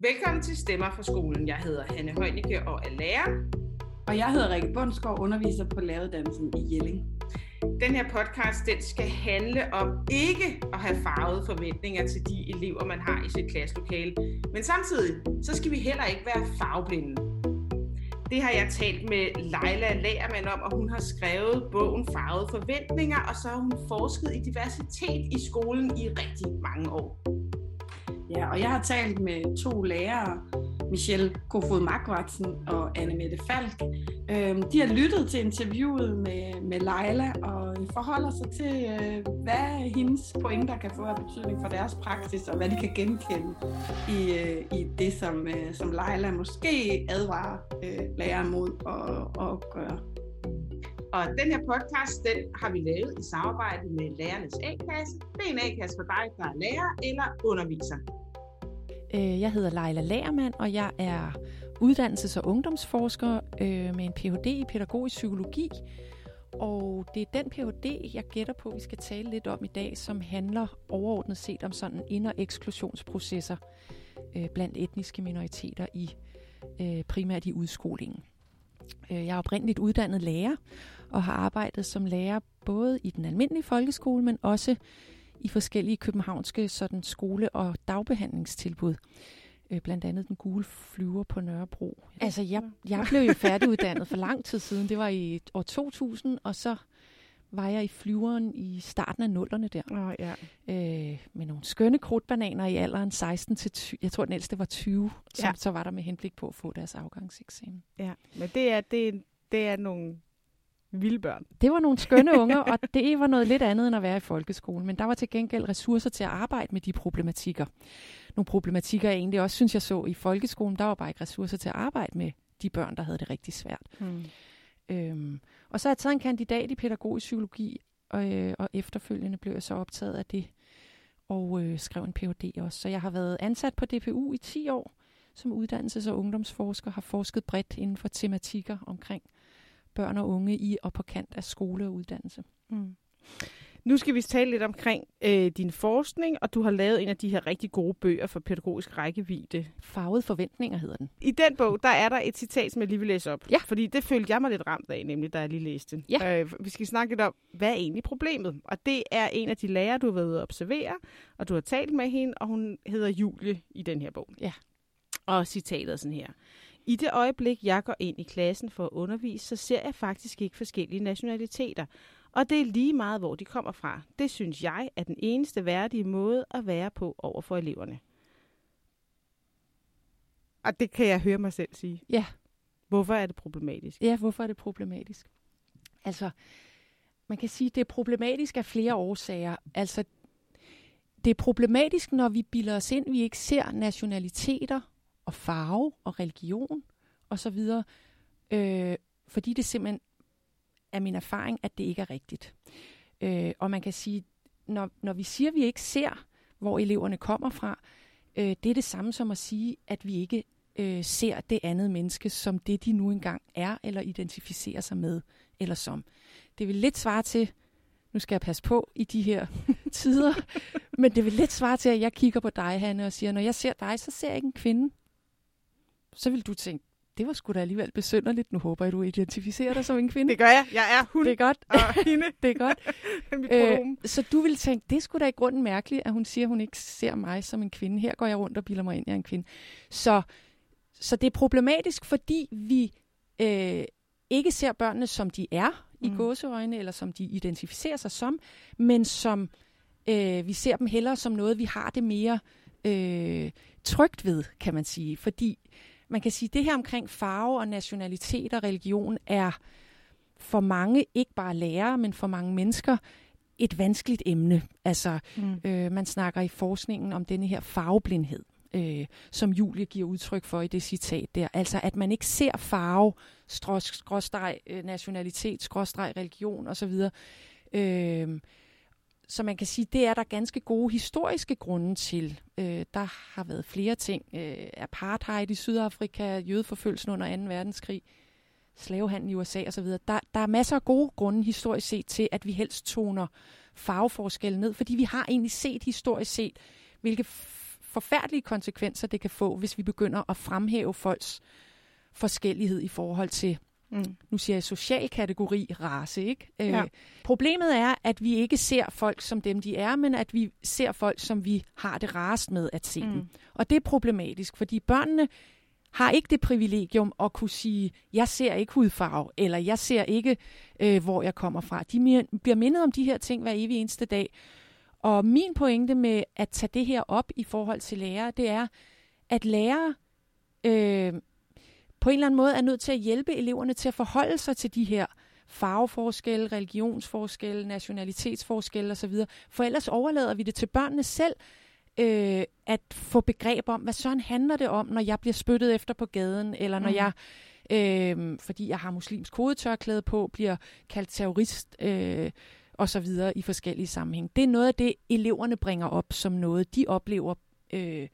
Velkommen til Stemmer fra skolen. Jeg hedder Hanne Højnicke og er lærer. Og jeg hedder Rikke Bundsgaard, underviser på læreruddannelsen i Jelling. Den her podcast den skal handle om ikke at have farvede forventninger til de elever, man har i sit klasselokale. Men samtidig, så skal vi heller ikke være farveblinde. Det har jeg talt med Leila Lagermann om, og hun har skrevet bogen Farvede Forventninger, og så har hun forsket i diversitet i skolen i rigtig mange år. Ja, og jeg har talt med to lærere, Michelle Kofod Magvatsen og Anne Mette Falk. Øhm, de har lyttet til interviewet med, med Leila og forholder sig til, øh, hvad hendes pointer kan få af betydning for deres praksis, og hvad de kan genkende i, øh, i det, som, øh, som Leila måske advarer lærer mod at, at gøre. Og den her podcast, den har vi lavet i samarbejde med Lærernes A-kasse. Det er en A-kasse for dig, der er lærer eller underviser. Øh, jeg hedder Leila Lagermann, og jeg er uddannelses- og ungdomsforsker øh, med en Ph.D. i pædagogisk psykologi. Og det er den Ph.D., jeg gætter på, vi skal tale lidt om i dag, som handler overordnet set om sådan ind- og eksklusionsprocesser øh, blandt etniske minoriteter i øh, primært i udskolingen. Øh, jeg er oprindeligt uddannet lærer og har arbejdet som lærer både i den almindelige folkeskole, men også i forskellige københavnske sådan skole- og dagbehandlingstilbud. Øh, blandt andet den gule flyver på Nørrebro. Altså, jeg, jeg blev jo færdiguddannet for lang tid siden. Det var i år 2000, og så var jeg i flyveren i starten af nullerne der. Oh, ja. øh, med nogle skønne krudtbananer i alderen 16 til 20. Jeg tror, den ældste var 20, som ja. så var der med henblik på at få deres afgangseksamen. Ja, men det er, det, det er nogle vilde børn. Det var nogle skønne unger, og det var noget lidt andet end at være i folkeskolen. Men der var til gengæld ressourcer til at arbejde med de problematikker. Nogle problematikker, jeg egentlig også synes, jeg så i folkeskolen. Der var bare ikke ressourcer til at arbejde med de børn, der havde det rigtig svært. Hmm. Øhm, og så har jeg taget en kandidat i pædagogisk psykologi, og, øh, og efterfølgende blev jeg så optaget af det, og øh, skrev en Ph.D. også. Så jeg har været ansat på DPU i 10 år, som uddannelses- og ungdomsforsker, har forsket bredt inden for tematikker omkring børn og unge i og på kant af skole og uddannelse. Mm. Nu skal vi tale lidt omkring øh, din forskning, og du har lavet en af de her rigtig gode bøger for pædagogisk rækkevidde. Farvede forventninger hedder den. I den bog, der er der et citat, som jeg lige vil læse op. Ja. Fordi det følte jeg mig lidt ramt af, nemlig da jeg lige læste Ja. Øh, vi skal snakke lidt om, hvad er egentlig problemet? Og det er en af de lærere, du har været ude at observere, og du har talt med hende, og hun hedder Julie i den her bog. Ja. Og citatet er sådan her. I det øjeblik, jeg går ind i klassen for at undervise, så ser jeg faktisk ikke forskellige nationaliteter. Og det er lige meget, hvor de kommer fra. Det synes jeg er den eneste værdige måde at være på over for eleverne. Og det kan jeg høre mig selv sige. Ja. Hvorfor er det problematisk? Ja, hvorfor er det problematisk? Altså, man kan sige, at det er problematisk af flere årsager. Altså, det er problematisk, når vi bilder os ind, vi ikke ser nationaliteter og farve og religion og så videre, øh, fordi det simpelthen er min erfaring, at det ikke er rigtigt. Øh, og man kan sige, når, når vi siger, at vi ikke ser, hvor eleverne kommer fra, øh, det er det samme som at sige, at vi ikke øh, ser det andet menneske som det, de nu engang er, eller identificerer sig med, eller som. Det vil lidt svare til, nu skal jeg passe på i de her tider, men det vil lidt svare til, at jeg kigger på dig, Hanne, og siger, når jeg ser dig, så ser jeg ikke en kvinde. Så vil du tænke, det var sgu da alligevel besynderligt. Nu håber jeg, du identificerer dig som en kvinde. Det gør jeg. Jeg er hun. Det er godt. Og hende. det er godt. øh, så du vil tænke, det skulle da i grunden mærkeligt, at hun siger, at hun ikke ser mig som en kvinde. Her går jeg rundt og bilder mig ind, jeg er en kvinde. Så, så det er problematisk, fordi vi øh, ikke ser børnene, som de er i mm. gåseøjne, eller som de identificerer sig som, men som øh, vi ser dem hellere som noget, vi har det mere øh, trygt ved, kan man sige. Fordi man kan sige, at det her omkring farve og nationalitet og religion er for mange, ikke bare lærere, men for mange mennesker, et vanskeligt emne. Altså, mm. øh, man snakker i forskningen om denne her farveblindhed, øh, som Julie giver udtryk for i det citat der. Altså, at man ikke ser farve, skråstreg øh, nationalitet, skråstreg religion osv., øh, så man kan sige, det er der ganske gode historiske grunde til. Øh, der har været flere ting. Øh, apartheid i Sydafrika, jødeforfølgelsen under 2. verdenskrig. slavehandel i USA osv. Der, der er masser af gode grunde historisk set til, at vi helst toner farveforskelle ned, fordi vi har egentlig set historisk set, hvilke forfærdelige konsekvenser det kan få, hvis vi begynder at fremhæve folks forskellighed i forhold til Mm. Nu siger jeg social kategori, race, ikke? Øh, ja. Øh, problemet er, at vi ikke ser folk som dem, de er, men at vi ser folk, som vi har det rast med at se mm. dem. Og det er problematisk, fordi børnene har ikke det privilegium at kunne sige, jeg ser ikke hudfarve, eller jeg ser ikke, øh, hvor jeg kommer fra. De bliver mindet om de her ting hver evig eneste dag. Og min pointe med at tage det her op i forhold til lærere, det er, at lærere øh, på en eller anden måde er nødt til at hjælpe eleverne til at forholde sig til de her farveforskelle, religionsforskelle, nationalitetsforskelle osv. For ellers overlader vi det til børnene selv øh, at få begreb om, hvad sådan handler det om, når jeg bliver spyttet efter på gaden, eller når mm. jeg, øh, fordi jeg har muslimsk kodetørklæde på, bliver kaldt terrorist øh, og så videre i forskellige sammenhæng. Det er noget af det, eleverne bringer op som noget, de oplever øh,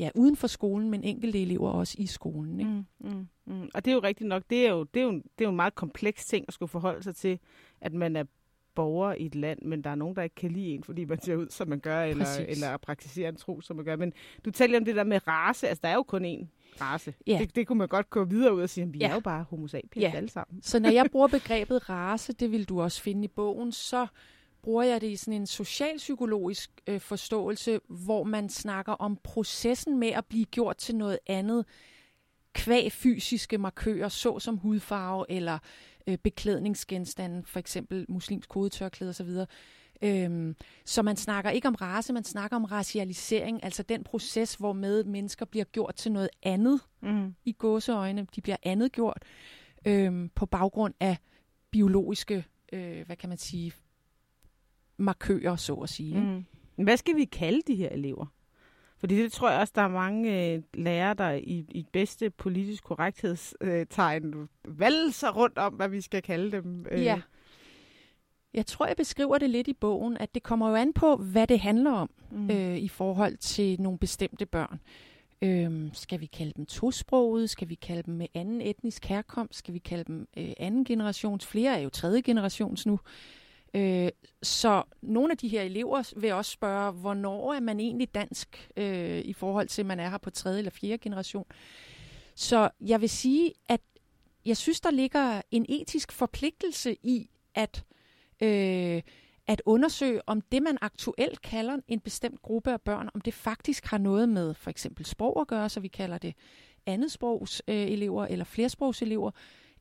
ja, uden for skolen, men enkelte elever også i skolen. Ikke? Mm, mm, mm. Og det er jo rigtigt nok, det er jo, det er jo, det er jo en meget kompleks ting at skulle forholde sig til, at man er borger i et land, men der er nogen, der ikke kan lide en, fordi man ser ud, som man gør, eller, eller praktiserer en tro, som man gør. Men du taler om det der med race. Altså, der er jo kun én race. Ja. Det, det kunne man godt gå videre ud og sige, at vi ja. er jo bare homo sapiens ja. alle sammen. Så når jeg bruger begrebet race, det vil du også finde i bogen, så bruger jeg det i sådan en socialpsykologisk øh, forståelse, hvor man snakker om processen med at blive gjort til noget andet, kvæg fysiske markører, såsom hudfarve eller øh, beklædningsgenstande, for eksempel muslimsk kodetørklæde osv. Øhm, så man snakker ikke om race, man snakker om racialisering, altså den proces, hvor med mennesker bliver gjort til noget andet mm. i gåseøjne. De bliver andet gjort øhm, på baggrund af biologiske, øh, hvad kan man sige, markører, så at sige. Mm. Hvad skal vi kalde de her elever? Fordi det tror jeg også, der er mange øh, lærere, der i, i bedste politisk korrekthedstegn øh, valser rundt om, hvad vi skal kalde dem. Øh. Ja. Jeg tror, jeg beskriver det lidt i bogen, at det kommer jo an på, hvad det handler om mm. øh, i forhold til nogle bestemte børn. Øhm, skal vi kalde dem tosproget? Skal vi kalde dem med anden etnisk herkomst? Skal vi kalde dem øh, anden generations? Flere er jo tredje generations nu. Øh, Øh, så nogle af de her elever vil også spørge, hvornår er man egentlig dansk øh, i forhold til, at man er her på tredje eller fjerde generation. Så jeg vil sige, at jeg synes, der ligger en etisk forpligtelse i at, øh, at undersøge, om det, man aktuelt kalder en bestemt gruppe af børn, om det faktisk har noget med for eksempel sprog at gøre, så vi kalder det andetsprogselever øh, elever eller flersprogselever,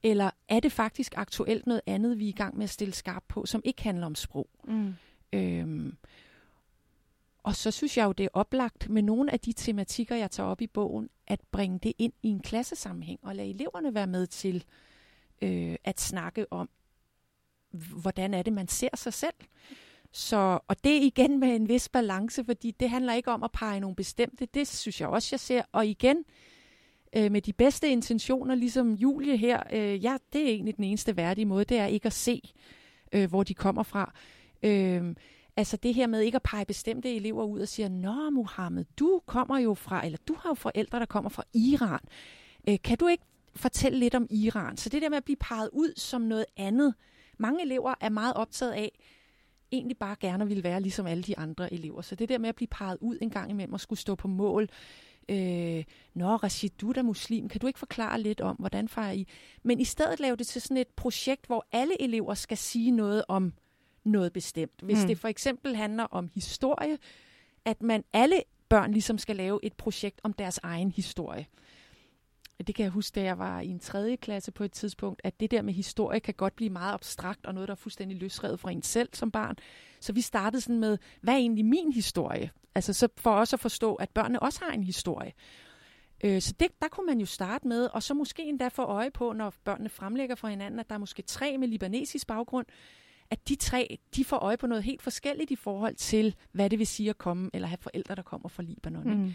eller er det faktisk aktuelt noget andet, vi er i gang med at stille skarp på, som ikke handler om sprog? Mm. Øhm, og så synes jeg jo, det er oplagt med nogle af de tematikker, jeg tager op i bogen, at bringe det ind i en klassesammenhæng og lade eleverne være med til øh, at snakke om, hvordan er det, man ser sig selv. Så, og det igen med en vis balance, fordi det handler ikke om at pege nogle bestemte. Det synes jeg også, jeg ser. Og igen, øh, Øh, med de bedste intentioner, ligesom Julie her, øh, ja, det er egentlig den eneste værdige måde, det er ikke at se, øh, hvor de kommer fra. Øh, altså det her med ikke at pege bestemte elever ud og sige, Nå Mohammed, du kommer jo fra, eller du har jo forældre, der kommer fra Iran. Øh, kan du ikke fortælle lidt om Iran? Så det der med at blive peget ud som noget andet. Mange elever er meget optaget af, egentlig bare gerne vil være ligesom alle de andre elever. Så det der med at blive peget ud en gang imellem og skulle stå på mål øh, Nå, Rashid, du er muslim, kan du ikke forklare lidt om, hvordan fejrer I? Men i stedet lave det til sådan et projekt, hvor alle elever skal sige noget om noget bestemt. Hvis mm. det for eksempel handler om historie, at man alle børn ligesom skal lave et projekt om deres egen historie. Det kan jeg huske, da jeg var i en tredje klasse på et tidspunkt, at det der med historie kan godt blive meget abstrakt, og noget, der er fuldstændig løsrevet fra en selv som barn. Så vi startede sådan med, hvad er egentlig min historie? Altså så for også at forstå, at børnene også har en historie. Øh, så det, der kunne man jo starte med, og så måske endda få øje på, når børnene fremlægger for hinanden, at der er måske tre med libanesisk baggrund, at de tre, de får øje på noget helt forskelligt i forhold til, hvad det vil sige at komme, eller have forældre, der kommer fra Libanon. Mm.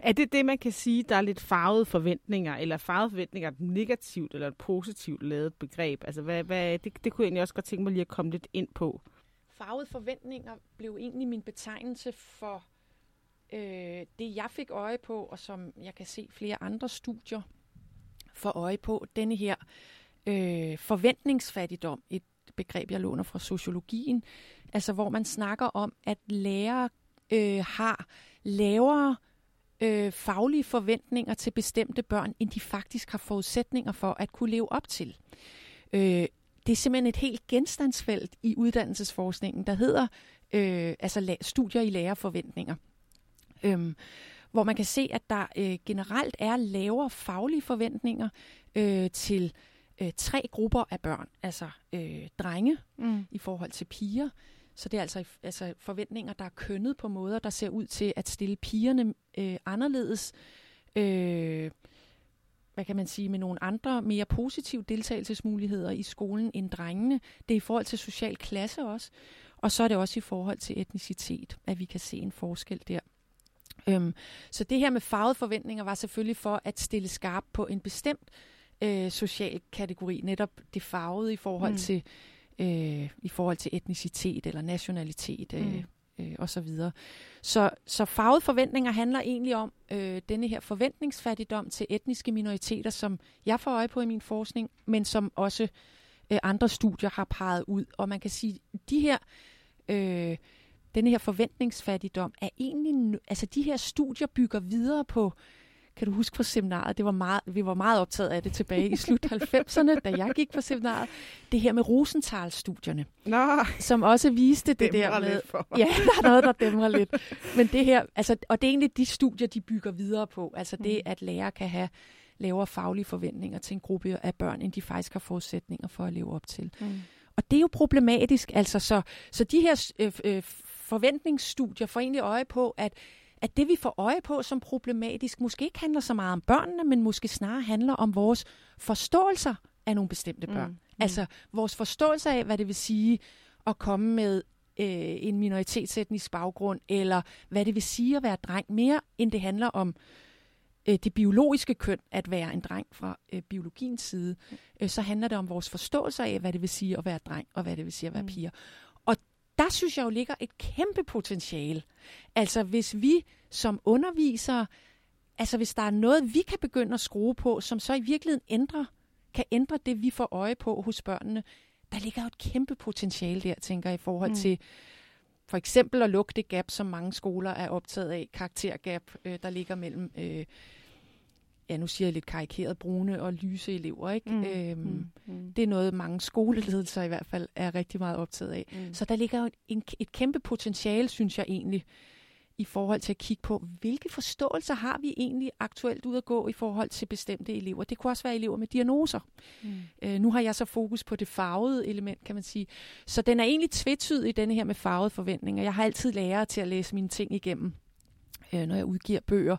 Er det det, man kan sige, der er lidt farvede forventninger, eller farvede forventninger et negativt eller et positivt lavet begreb? Altså, hvad, hvad, det, det kunne jeg egentlig også godt tænke mig lige at komme lidt ind på. Farvede forventninger blev egentlig min betegnelse for øh, det, jeg fik øje på, og som jeg kan se flere andre studier får øje på denne her øh, forventningsfattigdom, et begreb, jeg låner fra sociologien, altså hvor man snakker om, at lærere øh, har lavere øh, faglige forventninger til bestemte børn, end de faktisk har forudsætninger for at kunne leve op til. Øh, det er simpelthen et helt genstandsfelt i uddannelsesforskningen, der hedder øh, altså studier i lærerforventninger. Øhm, hvor man kan se, at der øh, generelt er lavere faglige forventninger øh, til øh, tre grupper af børn. Altså øh, drenge mm. i forhold til piger. Så det er altså, altså forventninger, der er kønnet på måder, der ser ud til at stille pigerne øh, anderledes. Øh, hvad kan man sige, med nogle andre mere positive deltagelsesmuligheder i skolen end drengene. Det er i forhold til social klasse også. Og så er det også i forhold til etnicitet, at vi kan se en forskel der. Øhm, så det her med farvede forventninger var selvfølgelig for at stille skarp på en bestemt øh, social kategori, netop det farvede i forhold mm. til øh, i forhold til etnicitet eller nationalitet øh, mm øh, og så videre. Så, så farvede forventninger handler egentlig om øh, denne her forventningsfattigdom til etniske minoriteter, som jeg får øje på i min forskning, men som også øh, andre studier har peget ud. Og man kan sige, de her øh, denne her forventningsfattigdom er egentlig, altså de her studier bygger videre på, kan du huske på seminaret, det var meget, vi var meget optaget af det tilbage i slut 90'erne, da jeg gik på seminaret, det her med Rosenthal-studierne, Nå, som også viste det der med, ja, der er noget, der dæmmer lidt, men det her, altså, og det er egentlig de studier, de bygger videre på, altså det, mm. at lærer kan have lavere faglige forventninger til en gruppe af børn, end de faktisk har forudsætninger for at leve op til. Mm. Og det er jo problematisk, altså så, så de her øh, øh, forventningsstudier får egentlig øje på, at at det vi får øje på som problematisk, måske ikke handler så meget om børnene, men måske snarere handler om vores forståelser af nogle bestemte børn. Mm. Mm. Altså vores forståelse af, hvad det vil sige at komme med øh, en minoritetsetnisk baggrund, eller hvad det vil sige at være dreng, mere end det handler om øh, det biologiske køn, at være en dreng fra øh, biologiens side, øh, så handler det om vores forståelse af, hvad det vil sige at være dreng, og hvad det vil sige at være mm. piger der synes jeg jo ligger et kæmpe potentiale. Altså hvis vi som undervisere, altså hvis der er noget, vi kan begynde at skrue på, som så i virkeligheden ændrer, kan ændre det, vi får øje på hos børnene, der ligger jo et kæmpe potentiale der, tænker jeg, i forhold mm. til for eksempel at lukke det gap, som mange skoler er optaget af, karaktergap, øh, der ligger mellem øh, ja, nu siger jeg lidt karikeret, brune og lyse elever. Ikke? Mm. Øhm, mm. mm. Det er noget, mange skoleledelser i hvert fald er rigtig meget optaget af. Mm. Så der ligger jo en, et kæmpe potentiale, synes jeg egentlig, i forhold til at kigge på, hvilke forståelser har vi egentlig aktuelt ud at gå i forhold til bestemte elever. Det kunne også være elever med diagnoser. Mm. Øh, nu har jeg så fokus på det farvede element, kan man sige. Så den er egentlig tvetydig, denne her med farvede forventninger. Jeg har altid lærere til at læse mine ting igennem, øh, når jeg udgiver bøger.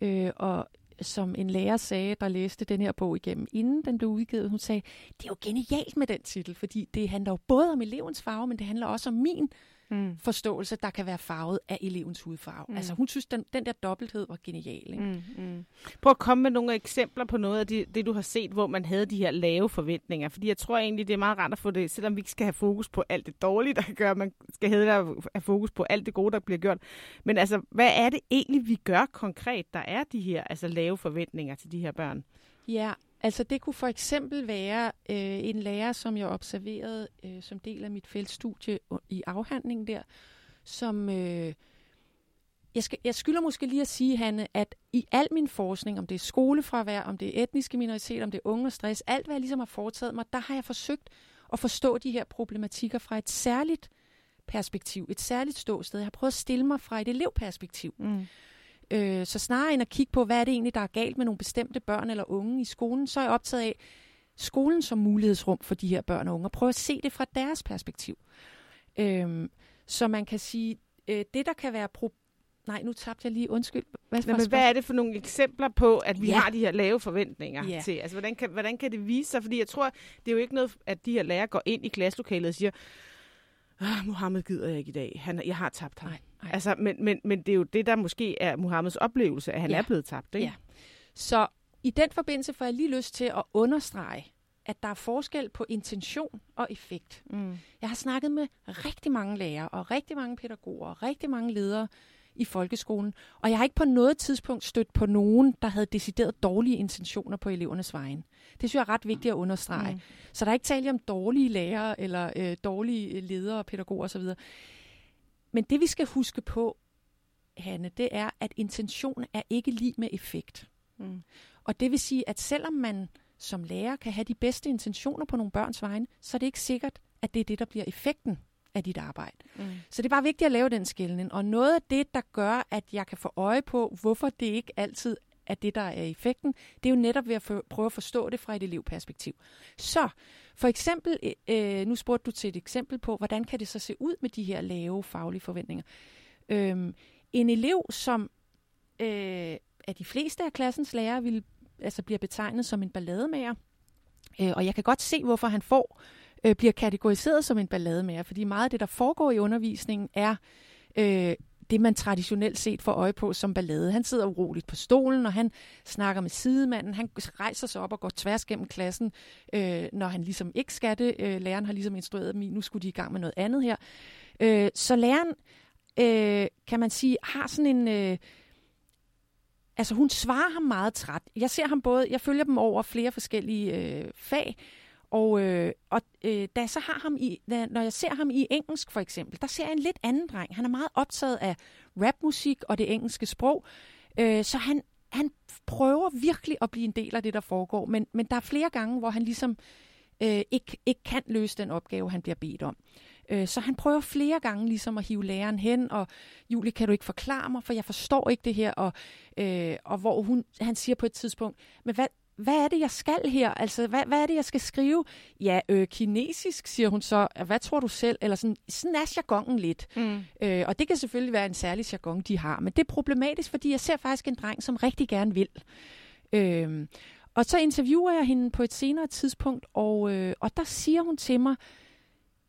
Øh, og som en lærer sagde, der læste den her bog igennem, inden den blev udgivet, hun sagde, det er jo genialt med den titel, fordi det handler jo både om elevens farve, men det handler også om min mm. forståelse, der kan være farvet af elevens hudfarve. Mm. Altså hun synes, den, den der dobbelthed var genial. Ikke? Mm, mm. Prøv at komme med nogle eksempler på noget af det, det, du har set, hvor man havde de her lave forventninger. Fordi jeg tror egentlig, det er meget rart at få det, selvom vi ikke skal have fokus på alt det dårlige, der gør, man skal have fokus på alt det gode, der bliver gjort. Men altså, hvad er det egentlig, vi gør konkret, der er de her altså, lave forventninger til de her børn? Ja, Altså det kunne for eksempel være øh, en lærer, som jeg observerede øh, som del af mit feltstudie i afhandlingen der, som... Øh, jeg, skal, jeg skylder måske lige at sige, Hanne, at i al min forskning, om det er skolefravær, om det er etniske minoriteter, om det er unge og stress, alt hvad jeg ligesom har foretaget mig, der har jeg forsøgt at forstå de her problematikker fra et særligt perspektiv, et særligt ståsted. Jeg har prøvet at stille mig fra et elevperspektiv. Mm. Øh, så snarere end at kigge på, hvad er det egentlig, der er galt med nogle bestemte børn eller unge i skolen, så er jeg optaget af skolen som mulighedsrum for de her børn og unge, og prøve at se det fra deres perspektiv. Øh, så man kan sige, øh, det der kan være pro- Nej, nu tabte jeg lige. Undskyld. Hvad, Nå, men hvad er det for nogle eksempler på, at vi ja. har de her lave forventninger ja. til? Altså, hvordan kan, hvordan kan det vise sig? Fordi jeg tror, det er jo ikke noget, at de her lærere går ind i klasselokalet og siger, Mohammed gider jeg ikke i dag. Han, jeg har tabt ham. Nej. Altså, men, men, men det er jo det, der måske er Mohammeds oplevelse, at han ja. er blevet tabt. Ikke? Ja. Så i den forbindelse får jeg lige lyst til at understrege, at der er forskel på intention og effekt. Mm. Jeg har snakket med rigtig mange lærere og rigtig mange pædagoger og rigtig mange ledere i folkeskolen. Og jeg har ikke på noget tidspunkt stødt på nogen, der havde decideret dårlige intentioner på elevernes vegne. Det synes jeg er ret vigtigt at understrege. Mm. Så der er ikke tale om dårlige lærere eller øh, dårlige ledere, pædagoger osv. Men det vi skal huske på, Hanne, det er, at intention er ikke lige med effekt. Mm. Og det vil sige, at selvom man som lærer kan have de bedste intentioner på nogle børns vegne, så er det ikke sikkert, at det er det, der bliver effekten af dit arbejde. Mm. Så det er bare vigtigt at lave den skældning. Og noget af det, der gør, at jeg kan få øje på, hvorfor det ikke altid er det, der er effekten, det er jo netop ved at for, prøve at forstå det fra et elevperspektiv. Så for eksempel, øh, øh, nu spurgte du til et eksempel på, hvordan kan det så se ud med de her lave faglige forventninger. Øhm, en elev, som øh, af de fleste af klassens lærere vil, altså bliver betegnet som en ballademager, øh, og jeg kan godt se, hvorfor han får øh, bliver kategoriseret som en ballademager, fordi meget af det, der foregår i undervisningen, er øh, det, man traditionelt set får øje på som ballade. Han sidder uroligt på stolen, og han snakker med sidemanden. Han rejser sig op og går tværs gennem klassen, øh, når han ligesom ikke skal det. Øh, læreren har ligesom instrueret dem i, nu skulle de i gang med noget andet her. Øh, så læreren, øh, kan man sige, har sådan en... Øh, altså hun svarer ham meget træt. Jeg ser ham både, jeg følger dem over flere forskellige øh, fag, og, øh, og øh, da, jeg så har ham i, da, når jeg ser ham i engelsk for eksempel, der ser jeg en lidt anden dreng. Han er meget optaget af rapmusik og det engelske sprog, øh, så han, han prøver virkelig at blive en del af det, der foregår. Men, men der er flere gange, hvor han ligesom øh, ikke, ikke kan løse den opgave, han bliver bedt om. Øh, så han prøver flere gange ligesom at hive læreren hen, og Julie, kan du ikke forklare mig, for jeg forstår ikke det her. Og, øh, og hvor hun, han siger på et tidspunkt, men hvad, hvad er det, jeg skal her? Altså, hvad, hvad er det, jeg skal skrive? Ja, øh, kinesisk, siger hun så. Hvad tror du selv? Eller sådan, sådan er jargonen lidt. Mm. Øh, og det kan selvfølgelig være en særlig jargon, de har. Men det er problematisk, fordi jeg ser faktisk en dreng, som rigtig gerne vil. Øh, og så interviewer jeg hende på et senere tidspunkt, og, øh, og der siger hun til mig,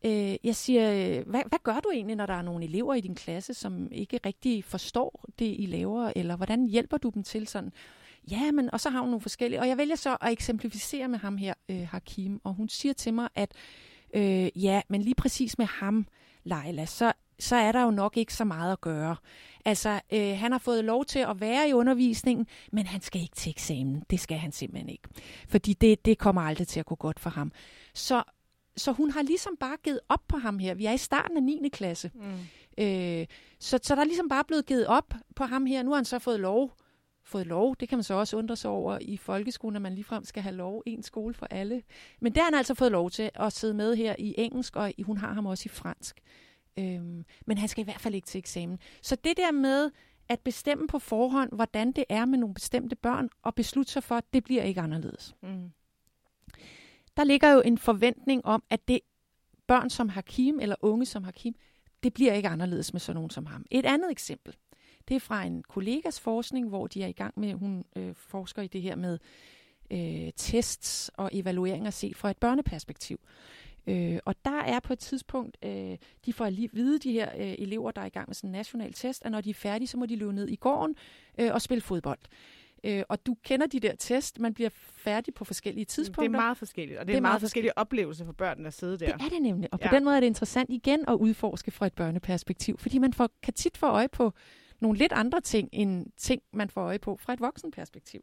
øh, jeg siger, hvad, hvad gør du egentlig, når der er nogle elever i din klasse, som ikke rigtig forstår det, I laver, eller hvordan hjælper du dem til sådan? Ja, men og så har hun nogle forskellige. Og jeg vælger så at eksemplificere med ham her, øh, Hakim, og hun siger til mig, at øh, ja, men lige præcis med ham, Leila, så, så er der jo nok ikke så meget at gøre. Altså, øh, han har fået lov til at være i undervisningen, men han skal ikke til eksamen. Det skal han simpelthen ikke. Fordi det, det kommer aldrig til at gå godt for ham. Så, så hun har ligesom bare givet op på ham her. Vi er i starten af 9. klasse. Mm. Øh, så, så der er ligesom bare blevet givet op på ham her. Nu har han så fået lov fået lov. Det kan man så også undre sig over i folkeskolen, at man ligefrem skal have lov. En skole for alle. Men det har han altså fået lov til at sidde med her i engelsk, og hun har ham også i fransk. Øhm, men han skal i hvert fald ikke til eksamen. Så det der med at bestemme på forhånd, hvordan det er med nogle bestemte børn, og beslutte sig for, at det bliver ikke anderledes. Mm. Der ligger jo en forventning om, at det børn som Hakim, eller unge som Hakim, det bliver ikke anderledes med sådan nogen som ham. Et andet eksempel. Det er fra en kollegas forskning, hvor de er i gang med, hun øh, forsker i det her med øh, tests og evalueringer set fra et børneperspektiv. Øh, og der er på et tidspunkt, øh, de får lige vide, de her øh, elever, der er i gang med sådan en national test, at når de er færdige, så må de løbe ned i gården øh, og spille fodbold. Øh, og du kender de der test, man bliver færdig på forskellige tidspunkter. Det er meget forskelligt, og det, det er, meget, meget forskellige oplevelser for børnene at sidde der. Det er det nemlig, og på ja. den måde er det interessant igen at udforske fra et børneperspektiv, fordi man får, kan tit få øje på nogle lidt andre ting, end ting, man får øje på fra et voksenperspektiv.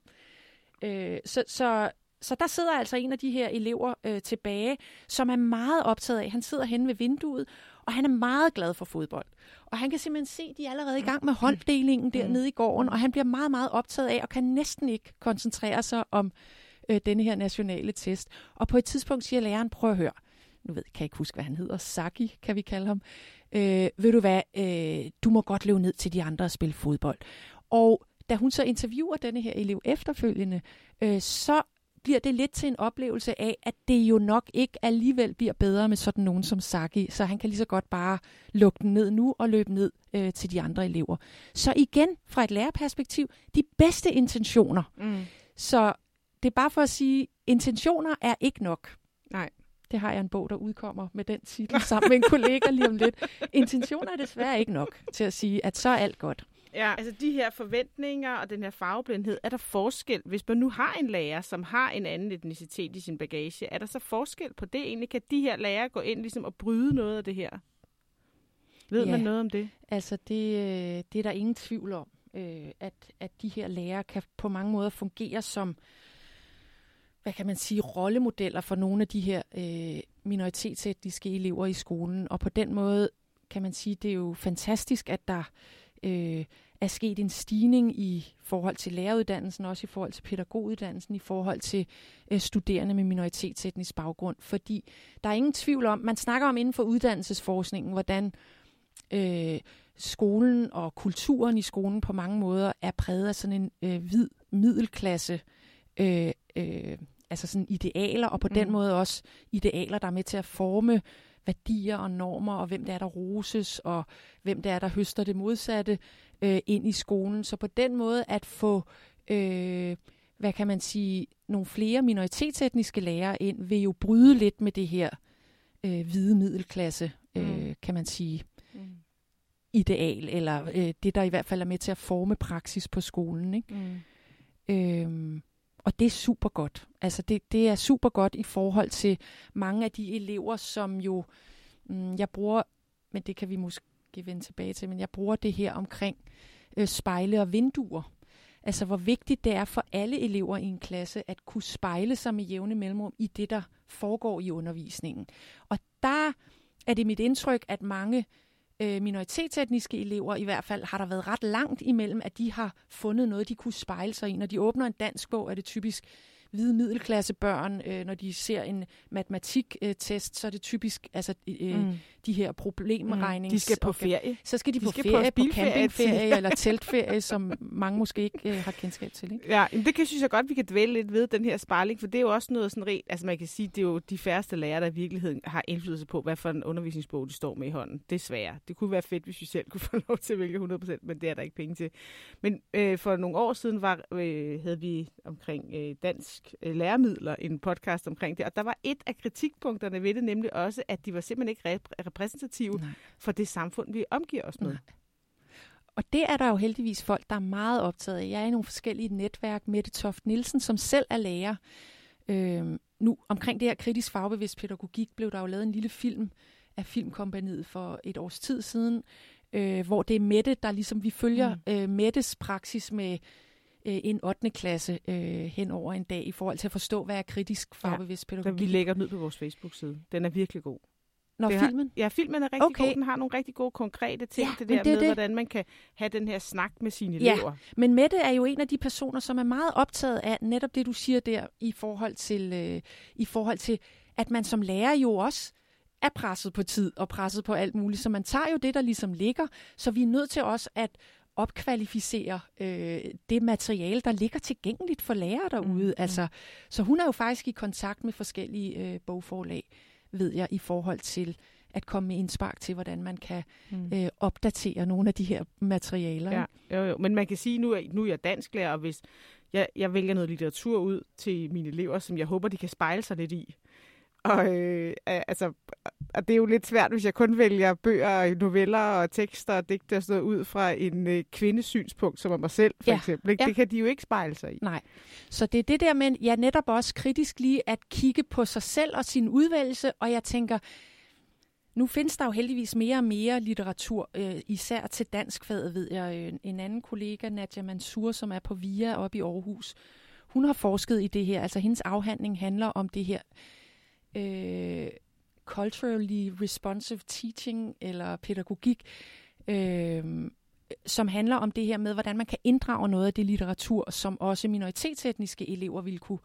Øh, så, så, så der sidder altså en af de her elever øh, tilbage, som er meget optaget af, han sidder henne ved vinduet, og han er meget glad for fodbold. Og han kan simpelthen se, at de er allerede i gang med holddelingen dernede i gården, og han bliver meget, meget optaget af, og kan næsten ikke koncentrere sig om øh, denne her nationale test. Og på et tidspunkt siger læreren, prøv at høre, nu ved, kan jeg ikke huske, hvad han hedder, Saki kan vi kalde ham øh, ved du hvad, øh, du må godt løbe ned til de andre og spille fodbold. Og da hun så interviewer denne her elev efterfølgende, øh, så bliver det lidt til en oplevelse af, at det jo nok ikke alligevel bliver bedre med sådan nogen som Saki, så han kan lige så godt bare lukke den ned nu og løbe ned øh, til de andre elever. Så igen, fra et lærerperspektiv, de bedste intentioner. Mm. Så det er bare for at sige, intentioner er ikke nok. Nej. Det har jeg en bog, der udkommer med den titel sammen med en kollega lige om lidt. Intentioner er desværre ikke nok til at sige, at så er alt godt. Ja, altså de her forventninger og den her farveblindhed, er der forskel, hvis man nu har en lærer, som har en anden etnicitet i sin bagage, er der så forskel på det egentlig? Kan de her lærere gå ind ligesom og bryde noget af det her? Ved Ja. man noget om det? Altså, det, øh, det er der ingen tvivl om, øh, at, at de her lærere kan på mange måder fungere som, hvad kan man sige, rollemodeller for nogle af de her øh, minoritetsetniske elever i skolen. Og på den måde kan man sige, det er jo fantastisk, at der øh, er sket en stigning i forhold til læreruddannelsen, også i forhold til pædagoguddannelsen, i forhold til øh, studerende med minoritetsetnisk baggrund. Fordi der er ingen tvivl om, man snakker om inden for uddannelsesforskningen, hvordan øh, skolen og kulturen i skolen på mange måder er præget af sådan en øh, hvid middelklasse, øh, øh, altså sådan idealer, og på mm. den måde også idealer, der er med til at forme værdier og normer, og hvem det er, der roses, og hvem det er, der høster det modsatte øh, ind i skolen. Så på den måde at få, øh, hvad kan man sige, nogle flere minoritetsetniske lærere ind, vil jo bryde lidt med det her øh, hvide middelklasse, øh, Mm. kan man sige, Mm. ideal, eller øh, det, der i hvert fald er med til at forme praksis på skolen. Ikke? Mm. Øhm, og det er super godt. Altså det, det er super godt i forhold til mange af de elever, som jo, mm, jeg bruger, men det kan vi måske vende tilbage til, men jeg bruger det her omkring øh, spejle og vinduer. Altså hvor vigtigt det er for alle elever i en klasse at kunne spejle sig med jævne mellemrum i det, der foregår i undervisningen. Og der er det mit indtryk, at mange øh, minoritetsetniske elever i hvert fald har der været ret langt imellem, at de har fundet noget, de kunne spejle sig i. Når de åbner en dansk bog, er det typisk hvide middelklasse børn. Øh, når de ser en matematiktest, så er det typisk altså, øh, mm. Mm. de her problemregnings... De skal på ferie. Så skal de, De på skal ferie, på, på campingferie eller teltferie, som mange måske ikke øh, har kendskab til. Ikke? Ja, men det kan, synes jeg godt, vi kan dvæle lidt ved, den her spejling, for det er jo også noget sådan rent, altså man kan sige, det er jo de færreste lærere, der i virkeligheden har indflydelse på, hvad for en undervisningsbog de står med i hånden. Desværre. Det kunne være fedt, hvis vi selv kunne få lov til at vælge 100%, men det er der ikke penge til. Men øh, for nogle år siden var, øh, havde vi omkring øh, dansk øh, læremidler en podcast omkring det, og der var et af kritikpunkterne ved det, nemlig også, at de var simpelthen ikke rep- repræsentative Nej. for det samfund, vi omgiver os med. Nej. Og det er der jo heldigvis folk, der er meget optaget af. Jeg er i nogle forskellige netværk. Mette Toft Nielsen, som selv er lærer. Øhm, nu omkring det her kritisk fagbevidst pædagogik, blev der jo lavet en lille film af Filmkompaniet for et års tid siden, øh, hvor det er Mette, der ligesom vi følger mm. øh, Mettes praksis med øh, en 8. klasse øh, hen over en dag i forhold til at forstå, hvad er kritisk fagbevidst Der, pædagogik. vi lægger den ud på vores Facebook-side. Den er virkelig god. Når det har- filmen? Ja, filmen er rigtig Okay. god. Den har nogle rigtig gode konkrete ting. Ja, det der det med, det. hvordan man kan have den her snak med sine Ja. elever. Men Mette er jo en af de personer, som er meget optaget af netop det, du siger der, i forhold til, øh, i forhold til at man som lærer jo også er presset på tid og presset på alt muligt. Så man tager jo det, der ligesom ligger, så vi er nødt til også at opkvalificere øh, det materiale, der ligger tilgængeligt for lærere derude. Mm, Altså, så hun er jo faktisk i kontakt med forskellige øh, bogforlag, ved jeg, i forhold til at komme med indspark til, hvordan man kan Mm. øh, opdatere nogle af de her materialer. Ja, jo, jo. Men man kan sige, nu er, nu er jeg dansklærer, og hvis jeg, jeg vælger noget litteratur ud til mine elever, som jeg håber, de kan spejle sig lidt i. Og, øh, altså, og det er jo lidt svært, hvis jeg kun vælger bøger, noveller og tekster og digte og sådan noget ud fra en øh, kvindesynspunkt, som er mig selv, for Ja, eksempel. Ikke? ja. Det kan de jo ikke spejle sig i. Nej. Så det er det der med, ja, netop også kritisk lige at kigge på sig selv og sin udvælgelse, og jeg tænker, nu findes der jo heldigvis mere og mere litteratur, øh, især til danskfaget, ved jeg. Øh, En anden kollega, Nadja Mansur, som er på VIA oppe i Aarhus, hun har forsket i det her. Altså hendes afhandling handler om det her øh, culturally responsive teaching, eller pædagogik, øh, som handler om det her med, hvordan man kan inddrage noget af det litteratur, som også minoritetsetniske elever vil kunne,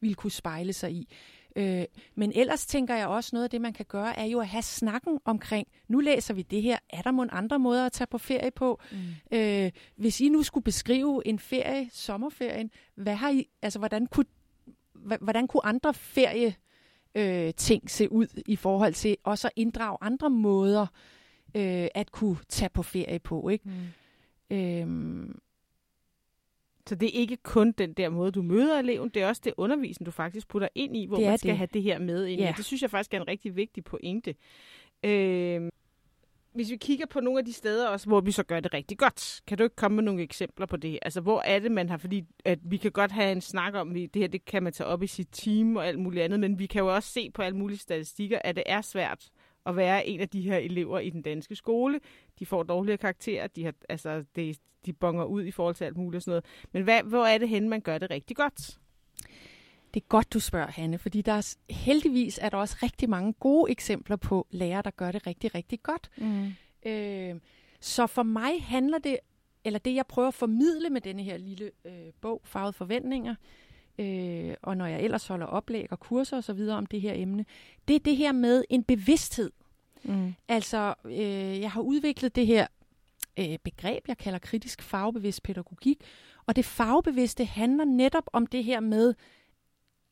vil kunne spejle sig i. Øh, men ellers tænker jeg også, noget af det, man kan gøre, er jo at have snakken omkring, nu læser vi det her, er der måske andre måder at tage på ferie på? Mm. Øh, hvis I nu skulle beskrive en ferie, sommerferien, hvad har I, altså, hvordan kunne, hvordan kunne andre ferie øh, ting se ud i forhold til også at inddrage andre måder øh, at kunne tage på ferie på, ikke? Mm. Øhm, Så det er ikke kun den der måde, du møder eleven, det er også det undervisning, du faktisk putter ind i, hvor man skal det. have det her med ind. Ja. Det synes jeg faktisk er en rigtig vigtig pointe. Øh, hvis vi kigger på nogle af de steder også, hvor vi så gør det rigtig godt, kan du ikke komme med nogle eksempler på det? Altså, hvor er det, man har, fordi at vi kan godt have en snak om, vi- det her det kan man tage op i sit team og alt muligt andet, men vi kan jo også se på alle mulige statistikker, at det er svært at være en af de her elever i den danske skole. De får dårligere karakterer, de, har, altså, de, de bonger ud i forhold til alt muligt og sådan noget. Men hvad, hvor er det hen, man gør det rigtig godt? Det er godt, du spørger, Hanne, fordi der er, heldigvis er der også rigtig mange gode eksempler på lærere, der gør det rigtig, rigtig godt. Mm. Øh, så for mig handler det, eller det jeg prøver at formidle med denne her lille øh, bog, Farvet Forventninger, øh, og når jeg ellers holder oplæg og kurser osv. om det her emne, det er det her med en bevidsthed. Mm. Altså, øh, jeg har udviklet det her øh, begreb, jeg kalder kritisk fagbevidst pædagogik, og det fagbevidste handler netop om det her med,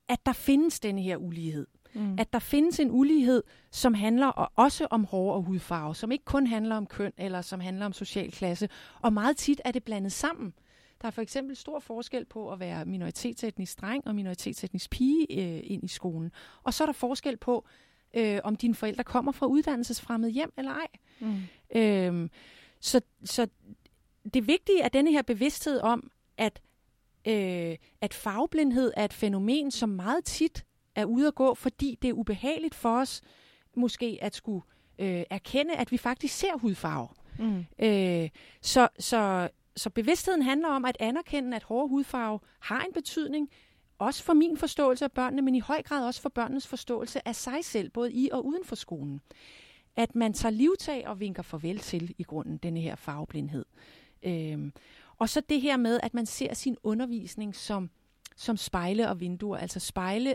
at der findes denne her ulighed. Mm. At der findes en ulighed, som handler også om hår og hudfarve, som ikke kun handler om køn, eller som handler om social klasse. Og meget tit er det blandet sammen. Der er for eksempel stor forskel på at være minoritetsetnisk dreng og minoritetsetnisk pige øh, ind i skolen. Og så er der forskel på, øh, om dine forældre kommer fra uddannelsesfremmed hjem eller ej. Mm. Øhm, så, så det vigtige er denne her bevidsthed om, at, øh, at farveblindhed er et fænomen, som meget tit er ude at gå, fordi det er ubehageligt for os måske at skulle øh, erkende, at vi faktisk ser hudfarve. Mm. Øh, så, så, så bevidstheden handler om at anerkende, at hårde hudfarve har en betydning, også for min forståelse af børnene, men i høj grad også for børnenes forståelse af sig selv, både i og uden for skolen. At man tager livtag og vinker farvel til i grunden, denne her farveblindhed. Øhm, og så det her med, at man ser sin undervisning som, som spejle og vinduer. Altså spejle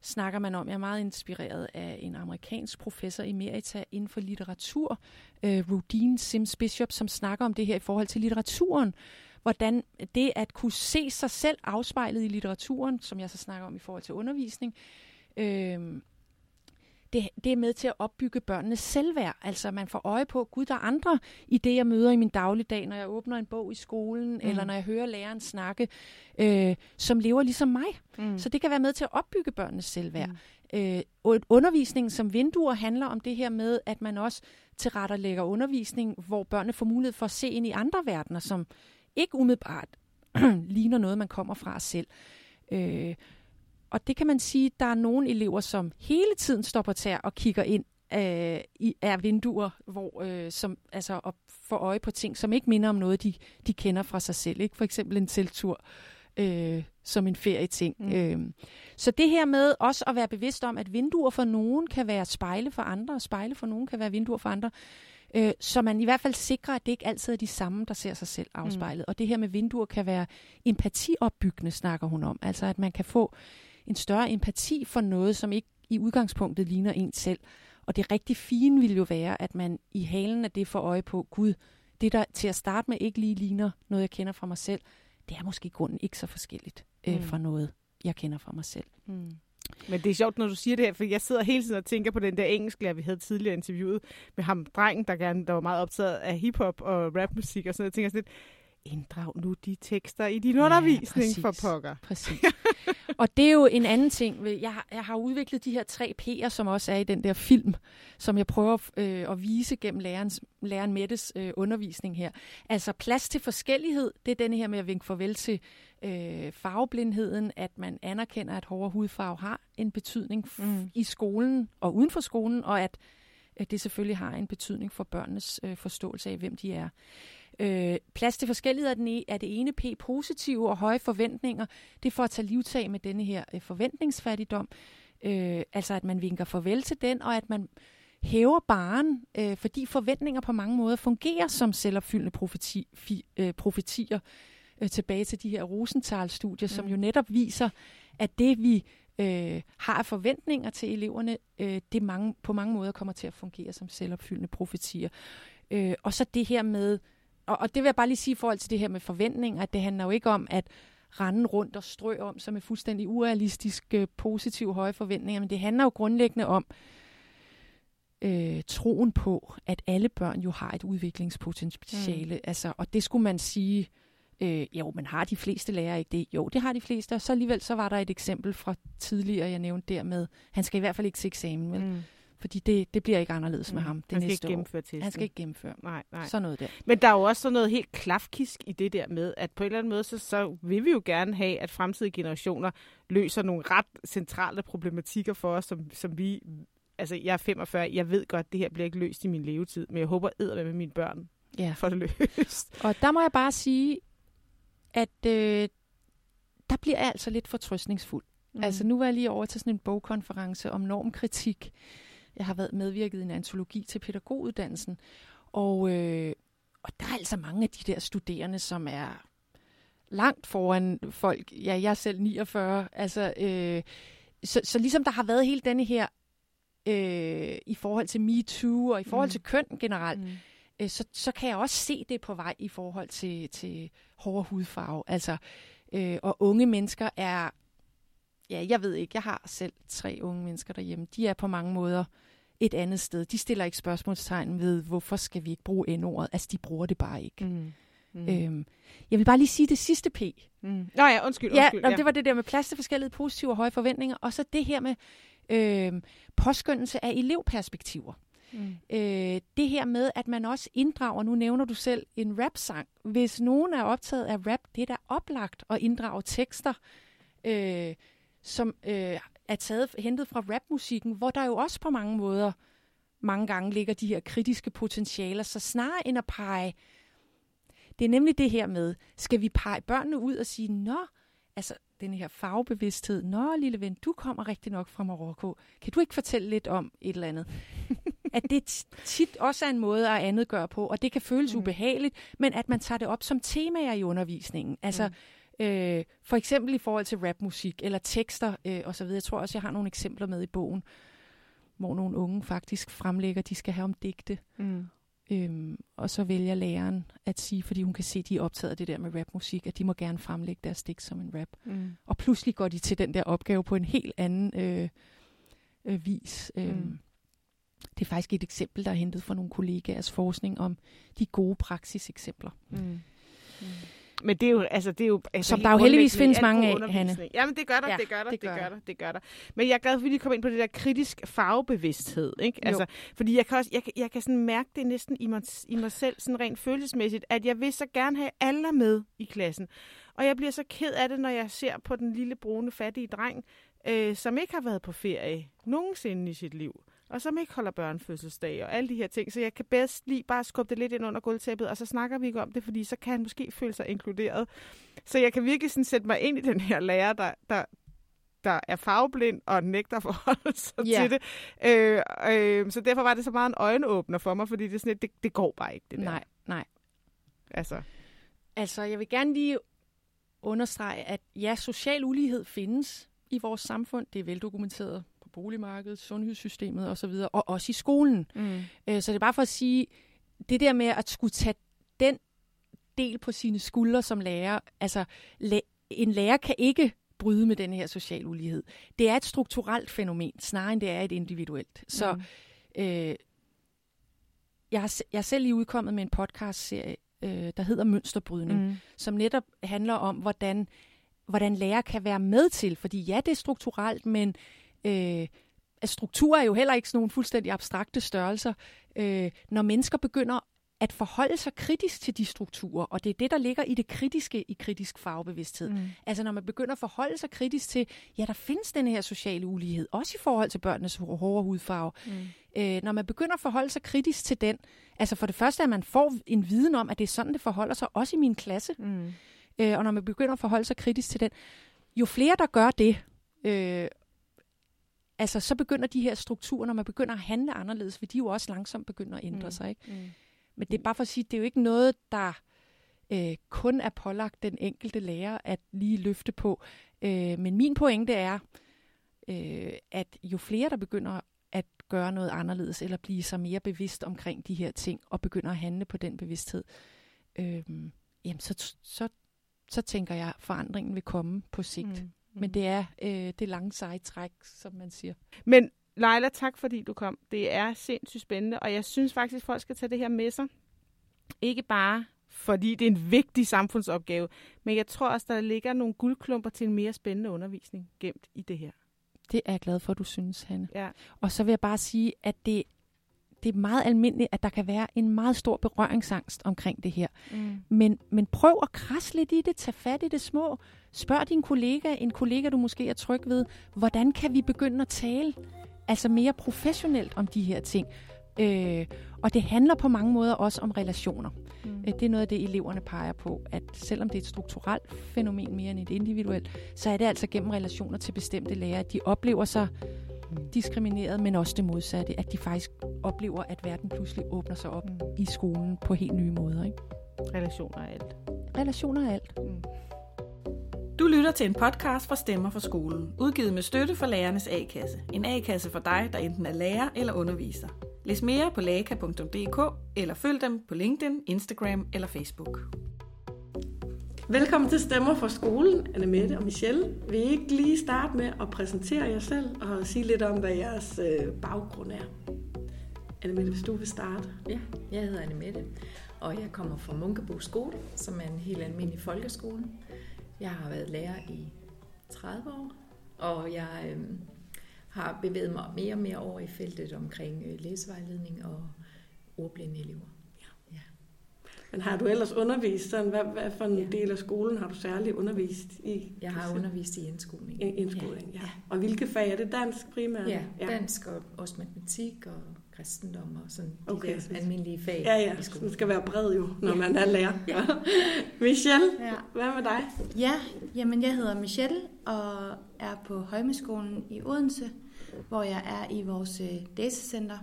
snakker man om. Jeg er meget inspireret af en amerikansk professor emerita inden for litteratur, øh, Rudine Sims Bishop, som snakker om det her i forhold til litteraturen. Hvordan det at kunne se sig selv afspejlet i litteraturen, som jeg så snakker om i forhold til undervisning, øh, det, det er med til at opbygge børnenes selvværd. Altså man får øje på, gud, der er andre i det, jeg møder i min dagligdag, når jeg åbner en bog i skolen, mm. eller når jeg hører læreren snakke, øh, som lever ligesom mig. Mm. Så det kan være med til at opbygge børnenes selvværd. Mm. Øh, undervisningen som vinduer handler om det her med, at man også tilrettelægger undervisning, hvor børnene får mulighed for at se ind i andre verdener, som ikke umiddelbart ligner noget, man kommer fra selv. Øh, og det kan man sige, der er nogle elever, som hele tiden står på tær og kigger ind øh, i af vinduer, hvor, øh, som altså og får øje på ting, som ikke minder om noget, de, de kender fra sig selv. Ikke? For eksempel en teltur øh, som en ferieting. Mm. Øh, så det her med også at være bevidst om, at vinduer for nogen kan være spejle for andre, og spejle for nogen kan være vinduer for andre, øh, så man i hvert fald sikrer, at det ikke altid er de samme, der ser sig selv afspejlet. Mm. Og det her med vinduer kan være empatiopbyggende, snakker hun om. Altså at man kan få en større empati for noget, som ikke i udgangspunktet ligner en selv. Og det rigtig fine ville jo være, at man i halen af det får øje på, gud, det der til at starte med ikke lige ligner noget, jeg kender fra mig selv, det er måske i grunden ikke så forskelligt øh, mm. fra noget, jeg kender fra mig selv. Mm. Men det er sjovt, når du siger det her, for jeg sidder hele tiden og tænker på den der engelsklærer, vi havde tidligere interviewet med ham, drengen, der, gerne, der var meget optaget af hiphop og rapmusik og sådan noget. Jeg tænker sådan lidt, inddrag nu de tekster i din ja, undervisning præcis, for pokker. Præcis. og det er jo en anden ting. Jeg har, jeg har udviklet de her tre P'er, som også er i den der film, som jeg prøver øh, at vise gennem lærerens, læreren Mettes øh, undervisning her. Altså plads til forskellighed, det er den her med at vinke farvel til øh, farveblindheden, at man anerkender, at hårde hudfarve har en betydning mm. i skolen og uden for skolen, og at, at det selvfølgelig har en betydning for børnenes øh, forståelse af, hvem de er. Øh, plads til forskellighed er, den e, er det ene P, positive og høje forventninger. Det er for at tage livtag med denne her øh, forventningsfattigdom. Øh, altså at man vinker farvel til den, og at man hæver baren, øh, fordi forventninger på mange måder fungerer som selvopfyldende profeti, fi, øh, profetier. Øh, tilbage til de her Rosenthal-studier, mm. som jo netop viser, at det vi øh, har forventninger til eleverne, øh, det mange, på mange måder kommer til at fungere som selvopfyldende profetier. Øh, og så det her med og, og det vil jeg bare lige sige i forhold til det her med forventninger, at det handler jo ikke om at rende rundt og strø om, som er fuldstændig urealistiske, positive, høje forventninger, men det handler jo grundlæggende om øh, troen på, at alle børn jo har et udviklingspotentiale. Mm. Altså, og det skulle man sige, øh, jo, men har de fleste lærere ikke det? Jo, det har de fleste, og så alligevel så var der et eksempel fra tidligere, jeg nævnte dermed, han skal i hvert fald ikke se eksamen, men mm. Fordi det, det bliver ikke anderledes mm. med ham det han skal næste år. testen. Han skal ikke gennemføre. Nej, nej. Sådan noget der. Men der er jo også sådan noget helt klafkisk i det der med, at på en eller anden måde, så, så vil vi jo gerne have, at fremtidige generationer løser nogle ret centrale problematikker for os, som, som vi altså, jeg er 45, jeg ved godt, det her bliver ikke løst i min levetid, men jeg håber æder med mine børn Ja. for det løst. Og der må jeg bare sige, at øh, der bliver jeg altså lidt fortrøstningsfuld. Mm. Altså nu var jeg lige over til sådan en bogkonference om normkritik. Jeg har været medvirket i en antologi til pædagoguddannelsen. Og, øh, og der er altså mange af de der studerende, som er langt foran folk. Ja, jeg er selv 49. Altså, øh, så, så ligesom der har været hele denne her øh, i forhold til MeToo og i forhold Mm. til køn generelt, Mm. øh, så, så kan jeg også se det på vej i forhold til, til hårde hudfarve. Altså, øh, og unge mennesker er, ja, jeg ved ikke, jeg har selv tre unge mennesker derhjemme. De er på mange måder et andet sted. De stiller ikke spørgsmålstegn ved, hvorfor skal vi ikke bruge N-ordet. Altså, de bruger det bare ikke. Mm. Mm. Øhm, jeg vil bare lige sige det sidste P. Mm. Nå ja, undskyld, Ja, undskyld. ja, det var det der med plads til forskellige positive og høje forventninger, og så det her med øh, påskyndelse af elevperspektiver. Mm. Øh, det her med, at man også inddrager, nu nævner du selv en rap-sang. Hvis nogen er optaget af rap, det er da oplagt at inddrage tekster, øh, som øh, er taget, hentet fra rapmusikken, hvor der jo også på mange måder mange gange ligger de her kritiske potentialer. Så snarere end at pege, det er nemlig det her med, skal vi pege børnene ud og sige, nå, altså den her farvebevidsthed, nå lille ven, du kommer rigtig nok fra Marokko, kan du ikke fortælle lidt om et eller andet? at det tit også er en måde at andet gøre på, og det kan føles mm. ubehageligt, men at man tager det op som temaer i undervisningen. Altså mm. Øh, for eksempel i forhold til rapmusik eller tekster øh, osv. Jeg tror også, jeg har nogle eksempler med i bogen, hvor nogle unge faktisk fremlægger, de skal have om digte. Mm. Øhm, og så vælger læreren at sige, fordi hun kan se, at de er optaget af det der med rapmusik, at de må gerne fremlægge deres digt som en rap. Mm. Og pludselig går de til den der opgave på en helt anden øh, øh, vis. Mm. Øhm, det er faktisk et eksempel, der er hentet fra nogle kollegaers forskning om de gode praksiseksempler. Mm. Mm. Men det er jo, altså, det er jo... Altså, Som der jo heldigvis findes mange af, Hanne. Jamen, det gør der, Ja, det gør der, det, det gør gør der. det gør der. Men jeg er glad for, at vi kommer ind på det der kritisk farvebevidsthed, ikke? Jo. Altså, fordi jeg kan også, jeg, jeg kan sådan mærke det næsten i mig, i mig selv, sådan rent følelsesmæssigt, at jeg vil så gerne have alle med i klassen. Og jeg bliver så ked af det, når jeg ser på den lille brune, fattige dreng, øh, som ikke har været på ferie nogensinde i sit liv, og som ikke holder børnefødselsdag og alle de her ting. Så jeg kan bedst lige bare skubbe det lidt ind under gulvtæppet, og så snakker vi ikke om det, fordi så kan han måske føle sig inkluderet. Så jeg kan virkelig sådan sætte mig ind i den her lærer, der, der, der er farveblind og nægter forholde sig Ja. til det. Øh, øh, så derfor var det så meget en øjenåbner for mig, fordi det, er sådan, lidt, det, det går bare ikke, det der. Nej, nej. Altså, Altså, jeg vil gerne lige understrege, at ja, social ulighed findes i vores samfund. Det er veldokumenteret boligmarkedet, sundhedssystemet osv., og også i skolen. mm. Øh, Så det er bare for at sige, det der med at skulle tage den del på sine skuldre som lærer, altså la- en lærer kan ikke bryde med den her social ulighed. Det er et strukturelt fænomen, snarere end det er et individuelt. Så Mm. øh, jeg, har, jeg er selv lige udkommet med en podcast-serie, øh, der hedder Mønsterbrydning. Mm. som netop handler om, hvordan, hvordan lærer kan være med til. Fordi ja, det er strukturelt, men øh, altså, struktur er jo heller ikke sådan nogle fuldstændig abstrakte størrelser. Øh, når mennesker begynder at forholde sig kritisk til de strukturer, og det er det, der ligger i det kritiske i kritisk farvebevidsthed. Mm. Altså når man begynder at forholde sig kritisk til, ja, der findes den her sociale ulighed, også i forhold til børnenes hår- hårde hudfarve. Mm. Øh, når man begynder at forholde sig kritisk til den, altså for det første, at man får en viden om, at det er sådan, det forholder sig, også i min klasse, Mm. øh, og når man begynder at forholde sig kritisk til den, jo flere, der gør det, øh, altså så begynder de her strukturer, når man begynder at handle anderledes, vil de jo også langsomt begynde at ændre Mm. sig. Ikke? Mm. Men det er bare for at sige, det er jo ikke noget, der øh, kun er pålagt den enkelte lærer at lige løfte på. Øh, men min pointe er, øh, at jo flere, der begynder at gøre noget anderledes, eller blive sig mere bevidst omkring de her ting, og begynder at handle på den bevidsthed, øh, jamen så, så, så tænker jeg, at forandringen vil komme på sigt. Mm. Men det er øh, det lange seje træk, som man siger. Men Leila, tak fordi du kom. Det er sindssygt spændende, og jeg synes faktisk, at folk skal tage det her med sig. Ikke bare fordi det er en vigtig samfundsopgave, men jeg tror også, der ligger nogle guldklumper til en mere spændende undervisning gemt i det her. Det er jeg glad for, at du synes, Hanne. Ja. Og så vil jeg bare sige, at det, det er meget almindeligt, at der kan være en meget stor berøringsangst omkring det her. Mm. Men, men prøv at krasse lidt i det, tag fat i det små. Spørg din kollega, en kollega, du måske er tryg ved, hvordan kan vi begynde at tale altså mere professionelt om de her ting. Øh, og det handler på mange måder også om relationer. Mm. Øh, det er noget af det, eleverne peger på, at selvom det er et strukturelt fænomen mere end et individuelt, så er det altså gennem relationer til bestemte lærere, at de oplever sig diskrimineret, men også det modsatte, at de faktisk oplever, at verden pludselig åbner sig op mm. i skolen på helt nye måder. Ikke? Relationer er alt. Relationer er alt. Mm. Du lytter til en podcast fra Stemmer for skolen, udgivet med støtte for Lærernes A-kasse. En A-kasse for dig, der enten er lærer eller underviser. Læs mere på laka.dk eller følg dem på LinkedIn, Instagram eller Facebook. Velkommen til Stemmer for skolen, Anne Mette og Michelle. Vil I ikke lige starte med at præsentere jer selv og sige lidt om, hvad jeres øh, baggrund er? Anne Mette, hvis du vil starte. Ja, jeg hedder Anne Mette, og jeg kommer fra Munkebo Skole, som er en helt almindelig folkeskole. Jeg har været lærer i 30 år, og jeg øh, har bevæget mig mere og mere over i feltet omkring øh, læsevejledning og ordblinde elever. Ja. ja. Men har du ellers undervist sådan, hvad, hvad for en ja. del af skolen har du særligt undervist i? Jeg har undervist i indskoling. I indskoling, ja. ja. Og hvilke fag er det? Dansk primært? Ja, dansk og også matematik og kristendom og sådan de okay. der almindelige fag ja, ja. i skolen. Skal være bred jo, når ja. man er lærer. Ja. Michelle, ja. hvad med dig? Ja, jamen jeg hedder Michelle og er på Højmeskolen i Odense, hvor jeg er i vores øh, datacenter,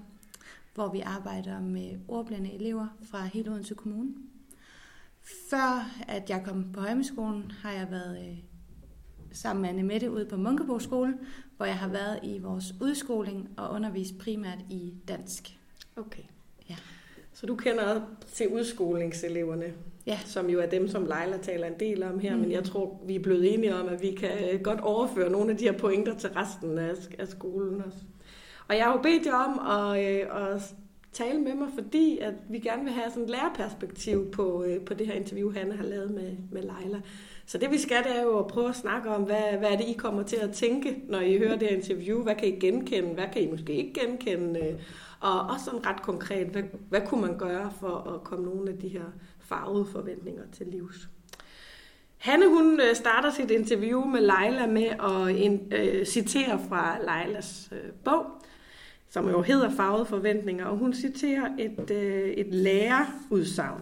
hvor vi arbejder med ordblinde elever fra hele Odense Kommune. Før at jeg kom på Højmeskolen, har jeg været øh, sammen med Anne Mette ude på Munkebo skole, hvor jeg har været i vores udskoling og undervist primært i dansk. Okay. Ja. Så du kender til udskolingseleverne, ja. som jo er dem, som Leila taler en del om her, mm. men jeg tror, vi er blevet enige om, at vi kan godt overføre nogle af de her pointer til resten af, af skolen også. Og jeg har jo bedt jer om at, øh, at tale med mig, fordi at vi gerne vil have sådan et lærerperspektiv på, øh, på det her interview, han har lavet med, med Leila. Så det vi skal, det er jo at prøve at snakke om, hvad, hvad er det, I kommer til at tænke, når I hører det her interview? Hvad kan I genkende? Hvad kan I måske ikke genkende? Og også sådan ret konkret, hvad, hvad kunne man gøre for at komme nogle af de her farvede forventninger til livs? Hanne, hun øh, starter sit interview med Leila med at in, øh, citere fra Leilas øh, bog, som jo hedder Farvede forventninger, og hun citerer et, øh, et lærerudsagn.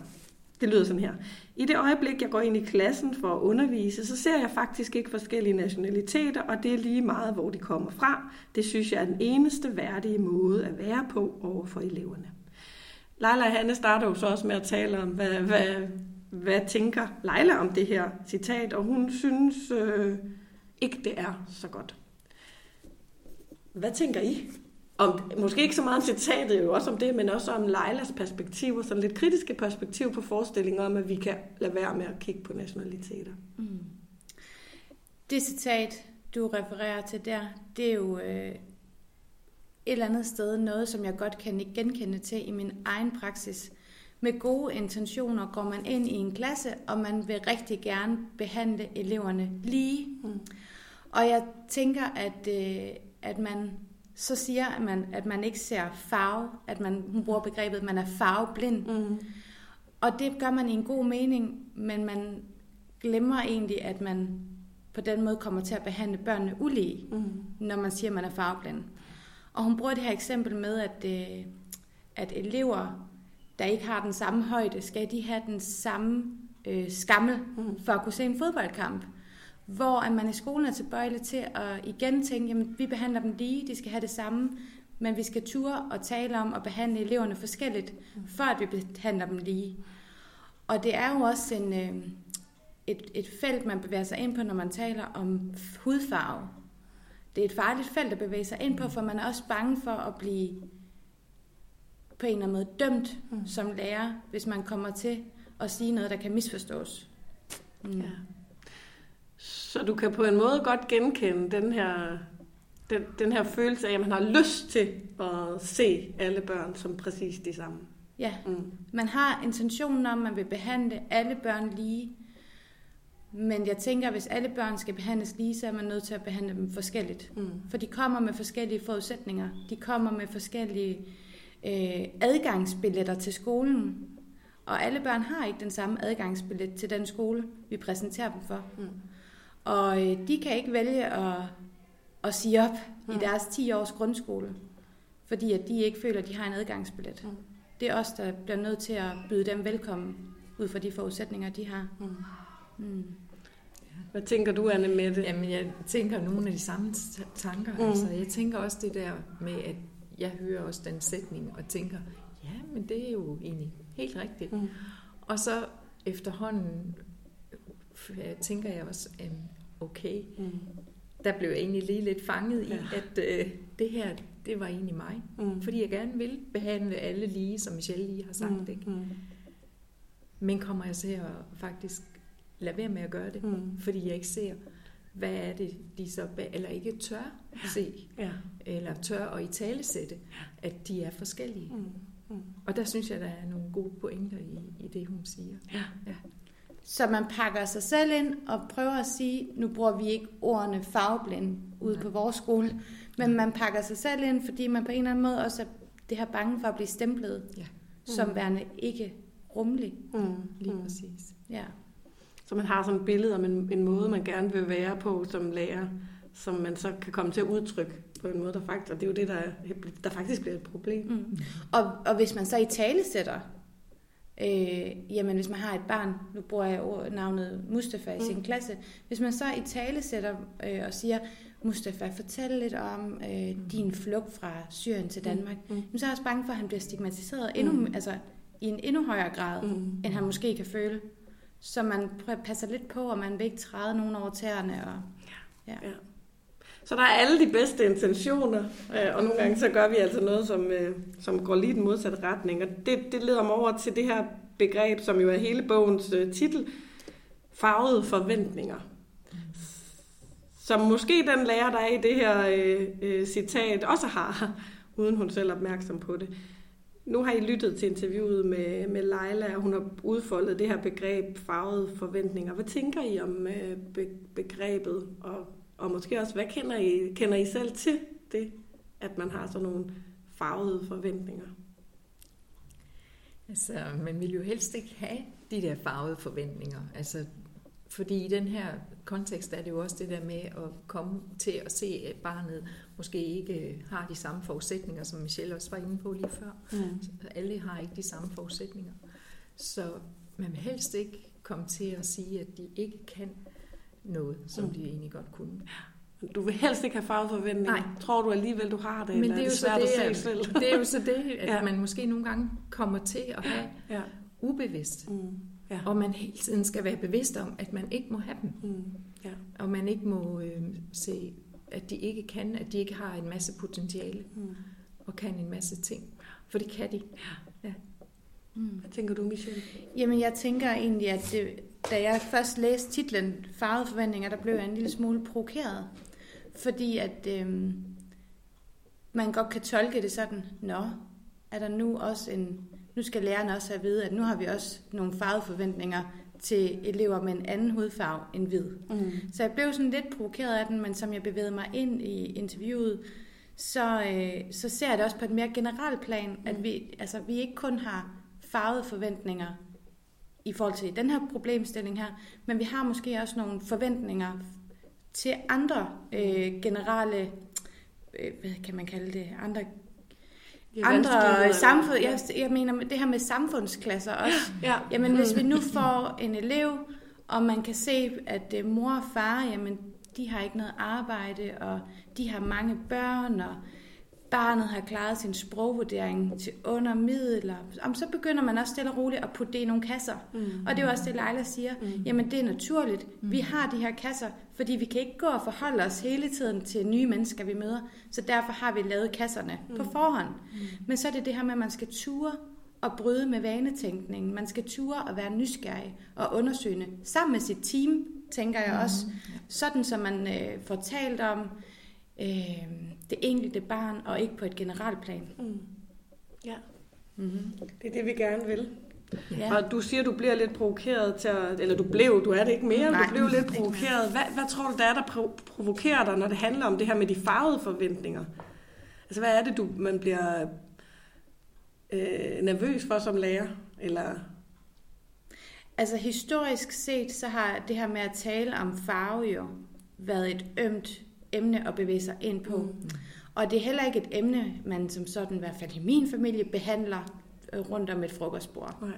Det lyder sådan her. I det øjeblik, jeg går ind i klassen for at undervise, så ser jeg faktisk ikke forskellige nationaliteter, og det er lige meget, hvor de kommer fra. Det synes jeg er den eneste værdige måde at være på over for eleverne. Leila og Hanne starter jo så også med at tale om, hvad, hvad, hvad tænker Leila om det her citat, og hun synes øh, ikke, det er så godt. Hvad tænker I? Om, måske ikke så meget om citatet jo også om det, men også om Leilas perspektiv og sådan lidt kritiske perspektiv på forestillingen om, at vi kan lade være med at kigge på nationaliteter. Mm. Det citat, du refererer til der, det er jo øh, et eller andet sted noget, som jeg godt kan genkende til i min egen praksis. Med gode intentioner går man ind i en klasse, og man vil rigtig gerne behandle eleverne lige. Mm. Og jeg tænker, at, øh, at man så siger man, at man ikke ser farve, at man hun bruger begrebet, at man er farveblind. Mm. Og det gør man i en god mening, men man glemmer egentlig, at man på den måde kommer til at behandle børnene ulige, mm. når man siger, at man er farveblind. Og hun bruger det her eksempel med, at, øh, at elever, der ikke har den samme højde, skal de have den samme øh, skammel mm. for at kunne se en fodboldkamp hvor at man i skolen er tilbøjelig til at igen tænke, jamen vi behandler dem lige, de skal have det samme, men vi skal ture og tale om at behandle eleverne forskelligt, før at vi behandler dem lige. Og det er jo også en, øh, et, et felt, man bevæger sig ind på, når man taler om hudfarve. Det er et farligt felt at bevæge sig ind på, for man er også bange for at blive på en eller anden måde dømt mm. som lærer, hvis man kommer til at sige noget, der kan misforstås. Mm. Ja. Så du kan på en måde godt genkende den her, den, den her følelse af, at man har lyst til at se alle børn som præcis de samme. Ja, mm. man har intentionen om, at man vil behandle alle børn lige. Men jeg tænker, at hvis alle børn skal behandles lige, så er man nødt til at behandle dem forskelligt. Mm. For de kommer med forskellige forudsætninger. De kommer med forskellige øh, adgangsbilletter til skolen. Og alle børn har ikke den samme adgangsbillet til den skole, vi præsenterer dem for. Mm. Og øh, de kan ikke vælge at, at sige op mm. i deres 10 års grundskole, fordi at de ikke føler, at de har en adgangsbillet. Mm. Det er os, der bliver nødt til at byde dem velkommen ud fra de forudsætninger, de har. Mm. Mm. Hvad tænker du, Anne med det? Jamen, jeg tænker nogle af de samme tanker. Mm. Altså, jeg tænker også det der med, at jeg hører også den sætning og tænker, ja, men det er jo egentlig helt rigtigt. Mm. Og så efterhånden øh, tænker jeg også, okay, mm. der blev jeg egentlig lige lidt fanget i, ja. at øh, det her, det var egentlig mig. Mm. Fordi jeg gerne vil behandle alle lige, som Michelle lige har sagt. Mm. Ikke? Mm. Men kommer jeg til at faktisk lade være med at gøre det, mm. fordi jeg ikke ser, hvad er det, de så, eller ikke tør ja. se, ja. eller tør at i tale sætte, at de er forskellige. Mm. Mm. Og der synes jeg, der er nogle gode pointer i, i det, hun siger. Ja. Ja. Så man pakker sig selv ind og prøver at sige, nu bruger vi ikke ordene farveblind ude Nej. på vores skole, men man pakker sig selv ind, fordi man på en eller anden måde også er det her bange for at blive stemplet ja. mm. som værende ikke rummelig. Mm. Lige mm. præcis. Ja. Så man har sådan et billede om en, en måde, man gerne vil være på som lærer, som man så kan komme til at udtrykke på en måde, der faktisk, og det er jo det, der, der faktisk bliver et problem. Mm. Og, og hvis man så i tale sætter, øh, jamen hvis man har et barn, nu bruger jeg navnet Mustafa i mm. sin klasse, hvis man så i tale sætter øh, og siger, Mustafa, fortæl lidt om øh, din flugt fra Syrien til mm. Danmark, mm. Mm. så er jeg også bange for, at han bliver stigmatiseret endnu, mm. altså, i en endnu højere grad, mm. end han måske kan føle. Så man passer lidt på, og man vil ikke træde nogen over tæerne. Og, ja. Ja. Så der er alle de bedste intentioner, øh, og nogle gange så gør vi altså noget, som, øh, som går lige den modsatte retning. Og det, det leder mig over til det her begreb, som jo er hele bogens øh, titel, farvede forventninger. Som måske den lærer, der er i det her øh, øh, citat, også har, uden hun selv er opmærksom på det. Nu har I lyttet til interviewet med, med Leila, og hun har udfoldet det her begreb farvede forventninger. Hvad tænker I om øh, be, begrebet, og, og måske også, hvad kender I, kender I selv til det, at man har sådan nogle farvede forventninger? Altså, man vil jo helst ikke have de der farvede forventninger. Altså, fordi i den her kontekst er det jo også det der med at komme til at se, at barnet måske ikke har de samme forudsætninger, som Michelle også var inde på lige før. Mm. alle har ikke de samme forudsætninger. Så man vil helst ikke komme til at sige, at de ikke kan noget, som mm. de egentlig godt kunne. Du vil helst ikke have fagforventninger. Nej. Tror du alligevel, du har det? Men det er, jo det svært det, at se selv? det er jo så det, at ja. man måske nogle gange kommer til at have ja. ubevidst. Mm. Ja. Og man hele tiden skal være bevidst om, at man ikke må have dem. Mm. Ja. Og man ikke må øh, se, at de ikke kan, at de ikke har en masse potentiale. Mm. Og kan en masse ting. For det kan de. Ja. Mm. Hvad tænker du, Michelle? Jamen, jeg tænker egentlig, at det, da jeg først læste titlen Farvede forventninger, der blev jeg en lille smule provokeret. Fordi at øh, man godt kan tolke det sådan, nå, er der nu også en nu skal lærerne også have at vide, at nu har vi også nogle farveforventninger til elever med en anden hudfarve end hvid. Mm. Så jeg blev sådan lidt provokeret af den, men som jeg bevægede mig ind i interviewet, så, øh, så ser jeg det også på et mere generelt plan, mm. at vi, altså, vi ikke kun har farvede forventninger i forhold til den her problemstilling her, men vi har måske også nogle forventninger til andre øh, generelle, øh, hvad kan man kalde det, andre andre samfund. Jeg, jeg mener det her med samfundsklasser også. Ja. Jamen hvis vi nu får en elev, og man kan se, at øh, mor og far, jamen de har ikke noget arbejde, og de har mange børn, og barnet har klaret sin sprogvurdering til under middel, så begynder man også stille og roligt at putte det i nogle kasser. Mm. Og det er jo også det, Leila siger. Mm. Jamen, det er naturligt. Mm. Vi har de her kasser, fordi vi kan ikke gå og forholde os hele tiden til nye mennesker, vi møder. Så derfor har vi lavet kasserne mm. på forhånd. Mm. Men så er det det her med, at man skal ture og bryde med vanetænkningen. Man skal ture og være nysgerrig og undersøgende sammen med sit team, tænker jeg mm. også. Sådan, som man øh, får talt om, øh, det enkelte barn, og ikke på et generelt plan. Mm. Ja. Mm-hmm. Det er det, vi gerne vil. Ja. Og du siger, du bliver lidt provokeret til at, eller du blev, du er det ikke mere, Nej, du blev lidt provokeret. Hvad, hvad tror du, der er, der provokerer dig, når det handler om det her med de farvede forventninger? Altså, hvad er det, du, man bliver øh, nervøs for som lærer? Eller Altså historisk set, så har det her med at tale om farve jo været et ømt emne at bevæge sig ind på. Mm. Og det er heller ikke et emne, man som sådan, i hvert fald i min familie, behandler øh, rundt om et frokostbord. Nej.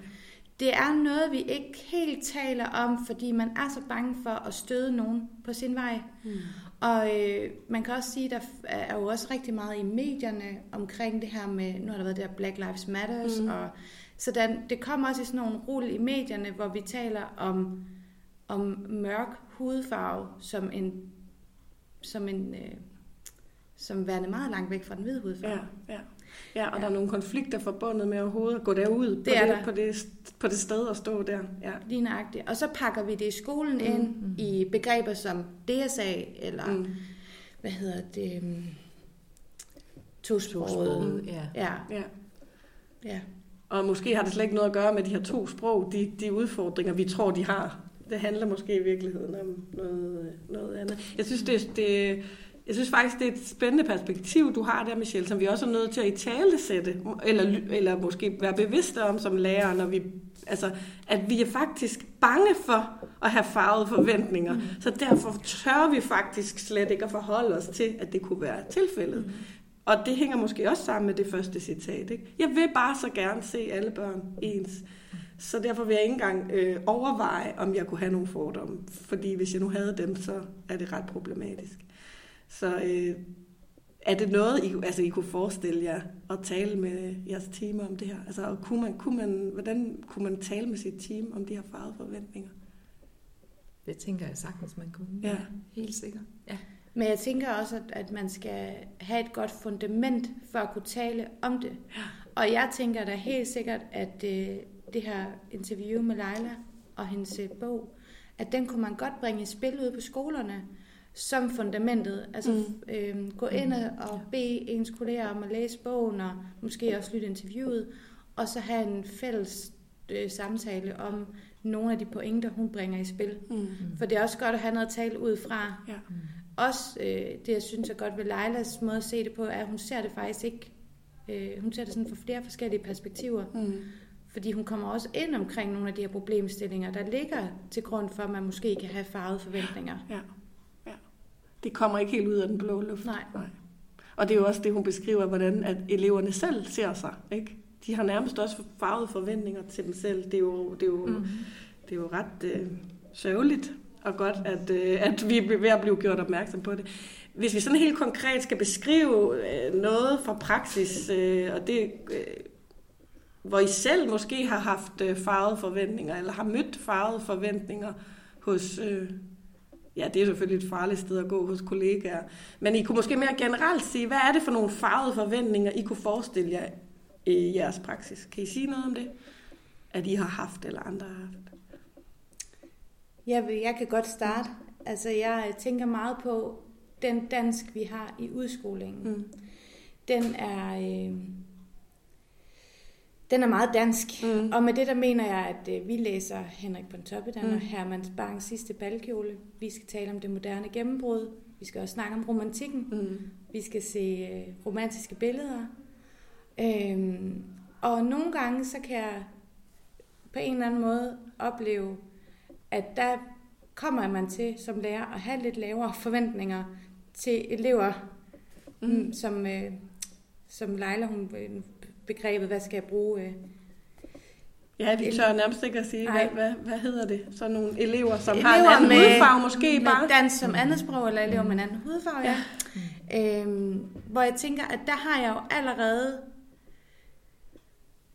Det er noget, vi ikke helt taler om, fordi man er så bange for at støde nogen på sin vej. Mm. Og øh, man kan også sige, at der er jo også rigtig meget i medierne omkring det her med, nu har der været der Black Lives Matters, mm. og så der, det kommer også i sådan nogle rulle i medierne, hvor vi taler om, om mørk hudfarve som en, som en øh, som værende meget langt væk fra den hvide hudfarve. Ja, ja. Ja, og ja. der er nogle konflikter forbundet med overhovedet at gå derud det på, er det, der. på, det, på det sted og stå der. Ja. Lige nøjagtigt. Og så pakker vi det i skolen mm. ind mm. i begreber som DSA, eller mm. hvad hedder det, um, tosproget. Ja. Ja. ja. ja. Og måske har det slet ikke noget at gøre med de her to sprog, de, de udfordringer, vi tror, de har. Det handler måske i virkeligheden om noget, noget andet. Jeg synes, det, det, jeg synes faktisk, det er et spændende perspektiv, du har der, Michelle, som vi også er nødt til at i tale sætte, eller, eller måske være bevidste om som lærer, når vi, altså, at vi er faktisk bange for at have farvede forventninger. Mm. Så derfor tør vi faktisk slet ikke at forholde os til, at det kunne være tilfældet. Mm. Og det hænger måske også sammen med det første citat. Ikke? Jeg vil bare så gerne se alle børn ens. Så derfor vil jeg ikke engang øh, overveje, om jeg kunne have nogle fordomme. Fordi hvis jeg nu havde dem, så er det ret problematisk. Så øh, er det noget, I, altså, I kunne forestille jer at tale med jeres team om det her? Altså, kunne man, kunne man, hvordan kunne man tale med sit team om de her farvede forventninger? Det tænker jeg sagtens, man kunne. Ja. Helt sikkert. Ja. Men jeg tænker også, at, at man skal have et godt fundament for at kunne tale om det. Ja. Og jeg tænker da helt sikkert, at øh, det her interview med Leila og hendes øh, bog, at den kunne man godt bringe i spil ud på skolerne som fundamentet. Altså mm. øh, gå ind og bede ens kolleger om at læse bogen, og måske også lytte interviewet, og så have en fælles øh, samtale om nogle af de pointer, hun bringer i spil. Mm. For det er også godt at have noget at tale ud fra. Ja. Mm. Også øh, det, jeg synes er godt ved Leilas måde at se det på, er, at hun ser det faktisk ikke, øh, hun ser det sådan fra flere forskellige perspektiver. Mm. Fordi hun kommer også ind omkring nogle af de her problemstillinger, der ligger til grund for, at man måske kan have farvede forventninger. Ja. ja. Det kommer ikke helt ud af den blå luft. Nej. Nej. Og det er jo også det, hun beskriver, hvordan at eleverne selv ser sig. Ikke? De har nærmest også farvede forventninger til dem selv. Det er jo, det er jo, mm. det er jo ret øh, sørgeligt og godt, at, øh, at vi er ved at blive gjort opmærksom på det. Hvis vi sådan helt konkret skal beskrive øh, noget fra praksis, øh, og det, øh, hvor I selv måske har haft øh, farvede forventninger, eller har mødt farvede forventninger hos, øh, ja, det er selvfølgelig et farligt sted at gå hos kollegaer, men I kunne måske mere generelt sige, hvad er det for nogle farvede forventninger, I kunne forestille jer i jeres praksis? Kan I sige noget om det? At I har haft, eller andre har haft? Jeg, vil, jeg kan godt starte. Altså, jeg tænker meget på den dansk, vi har i udskolingen. Mm. Den er... Øh, den er meget dansk, mm. og med det der mener jeg, at øh, vi læser Henrik Pontoppidan mm. og Herman Bangs sidste balkjole. Vi skal tale om det moderne gennembrud. Vi skal også snakke om romantikken. Mm. Vi skal se øh, romantiske billeder. Øhm, og nogle gange, så kan jeg på en eller anden måde opleve at der kommer man til som lærer at have lidt lavere forventninger til elever, mm. mm. som, øh, som Leila, hun øh, begrebet, hvad skal jeg bruge? Øh, Ja, de tør nærmest ikke at sige, hvad, hvad, hvad hedder det? Så nogle elever, som elever har en anden med, hudfarve måske med bare? dans som andet sprog, eller elever med en anden hudfarve, ja. ja. Øhm, hvor jeg tænker, at der har jeg jo allerede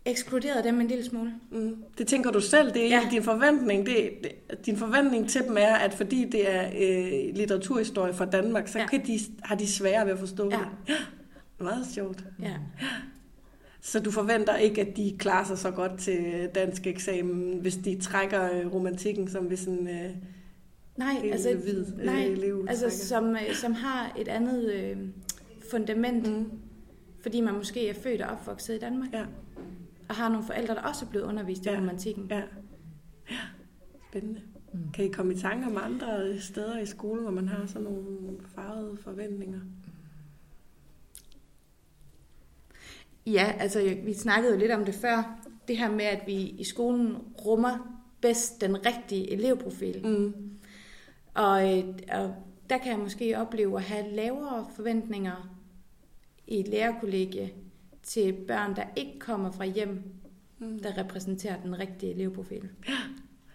ekskluderet dem en lille smule. Mm. Det tænker du selv, det er ja. din forventning. Det, det, din forventning til dem er, at fordi det er øh, litteraturhistorie fra Danmark, så ja. kan de, har de svære ved at forstå ja. det. Ja. Meget sjovt. Ja. Så du forventer ikke, at de klarer sig så godt til dansk eksamen, hvis de trækker øh, romantikken som hvis en øh, nej, altså, hvid øh, nej, elev altså som, øh, som har et andet øh, fundament, mm. fordi man måske er født og opvokset i Danmark. Ja og har nogle forældre, der også er blevet undervist i ja. romantikken. Ja. ja, spændende. Mm. Kan I komme i tanke om andre steder i skolen, hvor man har sådan nogle farvede forventninger? Ja, altså vi snakkede jo lidt om det før. Det her med, at vi i skolen rummer bedst den rigtige elevprofil. Mm. Og, og der kan jeg måske opleve at have lavere forventninger i et lærerkollegie til børn, der ikke kommer fra hjem, mm. der repræsenterer den rigtige elevprofil.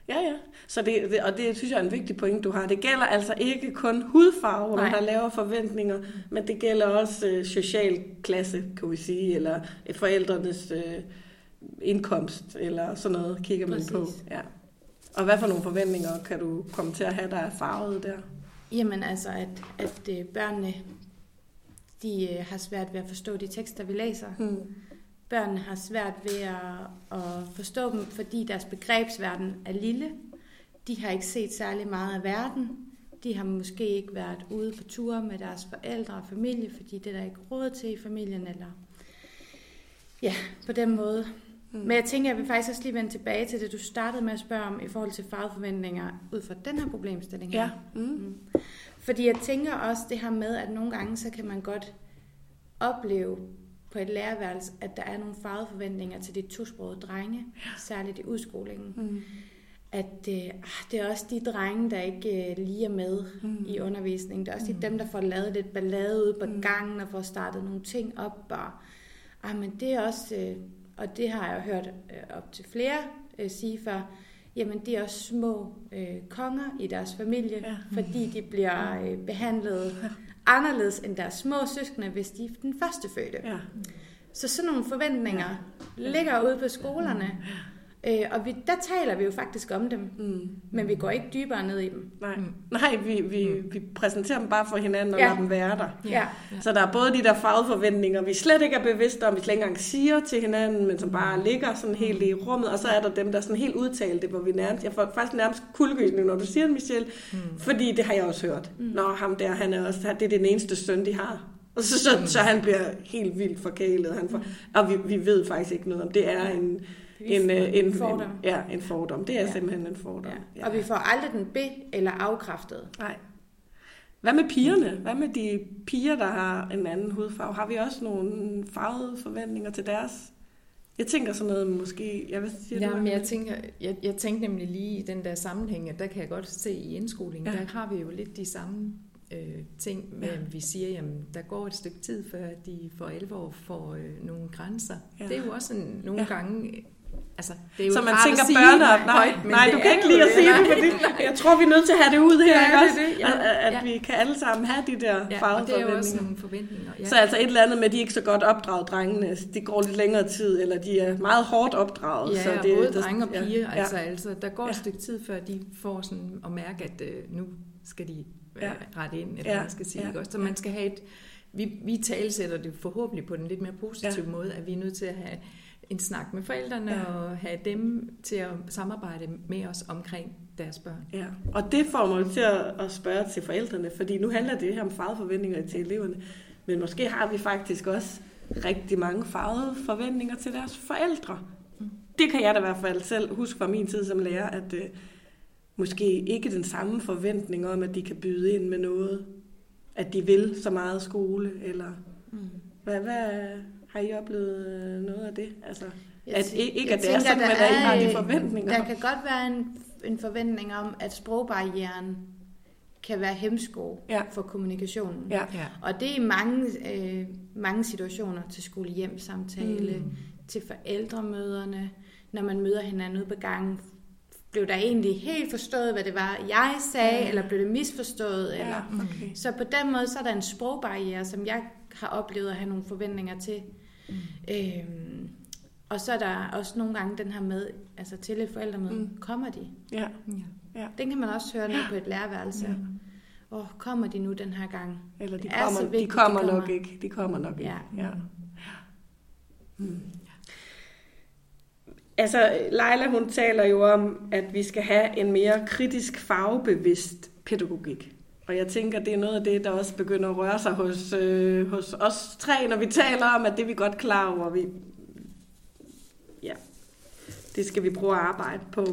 Ja, ja. Så det, det, og det synes jeg er en vigtig point, du har. Det gælder altså ikke kun hudfarve, hvor man har lavere forventninger, men det gælder også øh, social klasse, kan vi sige, eller forældrenes øh, indkomst, eller sådan noget, kigger man Præcis. på. Ja. Og hvad for nogle forventninger kan du komme til at have, der er farvet der? Jamen altså, at, at øh, børnene de øh, har svært ved at forstå de tekster, vi læser. Hmm. Børnene har svært ved at, at forstå dem, fordi deres begrebsverden er lille. De har ikke set særlig meget af verden. De har måske ikke været ude på ture med deres forældre og familie, fordi det er der ikke råd til i familien, eller ja, på den måde. Mm. Men jeg tænker, jeg vil faktisk også lige vende tilbage til det, du startede med at spørge om i forhold til fagforventninger ud fra den her problemstilling. Ja. Mm. Mm. Fordi jeg tænker også det her med, at nogle gange så kan man godt opleve på et lærerværelse, at der er nogle farvede forventninger til de tosprogede drenge, særligt i udskolingen. Mm. At øh, ah, det er også de drenge, der ikke øh, lige er med mm. i undervisningen. Det er også mm. dem, der får lavet lidt ballade ude på mm. gangen og får startet nogle ting op. Og, ah, men det er også, øh, og det har jeg hørt øh, op til flere øh, sige før, jamen de er også små øh, konger i deres familie, ja. fordi de bliver øh, behandlet anderledes end deres små søskende, hvis de er den første fødte. Ja. Så sådan nogle forventninger ja. ligger ude på skolerne. Ja. Øh, og vi, der taler vi jo faktisk om dem, mm. men vi går ikke dybere ned i dem. Nej, mm. Nej vi, vi, mm. vi præsenterer dem bare for hinanden og ja. lader dem være der. Ja. Så der er både de der fagforventninger, vi slet ikke er bevidste om, vi slet ikke engang siger til hinanden, men som bare ligger sådan helt i rummet, og så er der dem, der er sådan helt udtalte, hvor vi nærmest, jeg får faktisk nærmest kuldegysning, når du siger det, Michelle, mm. fordi det har jeg også hørt. Mm. Når ham der, han er også, det er den eneste søn, de har. Og så, så, så han bliver helt vildt forkælet. Han får, mm. og vi, vi ved faktisk ikke noget om det. er en en, øh, en, en fordom. En, ja, en fordom. Det er ja. simpelthen en fordom. Ja. Ja. Og vi får aldrig den be- eller afkræftet. Nej. Hvad med pigerne? Hvad med de piger, der har en anden hudfarve? Har vi også nogle farvede forventninger til deres? Jeg tænker sådan noget måske... Jeg ved, siger ja, men jeg, tænker, jeg, jeg tænker nemlig lige i den der sammenhæng, at der kan jeg godt se i indskolingen, ja. der har vi jo lidt de samme øh, ting, med, ja. vi siger, jamen der går et stykke tid, før de for alvor får øh, nogle grænser. Ja. Det er jo også en, nogle ja. gange Altså, det er jo så man tænker børne op. Nej, højt, nej du kan ikke lide at sige det, fordi jeg tror, vi er nødt til at have det ud her, ja, ikke også? Det, ja. At, at ja. vi kan alle sammen have de der ja, farvede det er jo også nogle forventninger. Ja. Så altså et eller andet med, at de ikke så godt opdraget, drengene. De går lidt længere tid, eller de er meget hårdt opdraget. Ja, så det, både der, drenge og piger. Ja. Altså, altså, der går et stykke tid, før de får sådan at mærke, at uh, nu skal de uh, ja. rette ind, eller ja. hvad skal sige. Ja. Ikke også? Så man skal have et... Vi, vi talsætter det forhåbentlig på den lidt mere positive ja. måde, at vi er nødt til at have en snak med forældrene ja. og have dem til at samarbejde med os omkring deres børn. Ja, og det får mig til at spørge til forældrene, fordi nu handler det her om farvede forventninger til eleverne, men måske har vi faktisk også rigtig mange farvede forventninger til deres forældre. Mm. Det kan jeg da i hvert fald selv huske fra min tid som lærer, at uh, måske ikke den samme forventning om, at de kan byde ind med noget, at de vil så meget skole, eller mm. hvad, hvad, har I oplevet øh, noget af det? Altså, jeg at, ikke at det er sådan, men at I har de forventninger. Der kan godt være en, en forventning om, at sprogbarrieren kan være hemsko ja. for kommunikationen. Ja. Ja. Og det er i mange, øh, mange situationer til skole-hjem-samtale, mm. til forældremøderne, når man møder hinanden ude på gangen, blev der egentlig helt forstået, hvad det var, jeg sagde, ja. eller blev det misforstået? Ja, eller, okay. Så på den måde, så er der en sprogbarriere, som jeg har oplevet at have nogle forventninger til. Mm. Øhm, og så er der også nogle gange den her med, altså til et forældremøde, mm. kommer de? Ja. ja. Den kan man også høre ned på et lærerværelse. Ja. Og kommer de nu den her gang? Eller de, kommer, vigtigt, de kommer, de kommer nok ikke. De kommer nok ikke. Ja. ja. Mm. Altså, Leila, hun taler jo om, at vi skal have en mere kritisk farvebevidst pædagogik. Og jeg tænker, det er noget af det, der også begynder at røre sig hos, øh, hos os tre, når vi taler om, at det er vi godt klar over. Vi, ja, det skal vi prøve at arbejde på.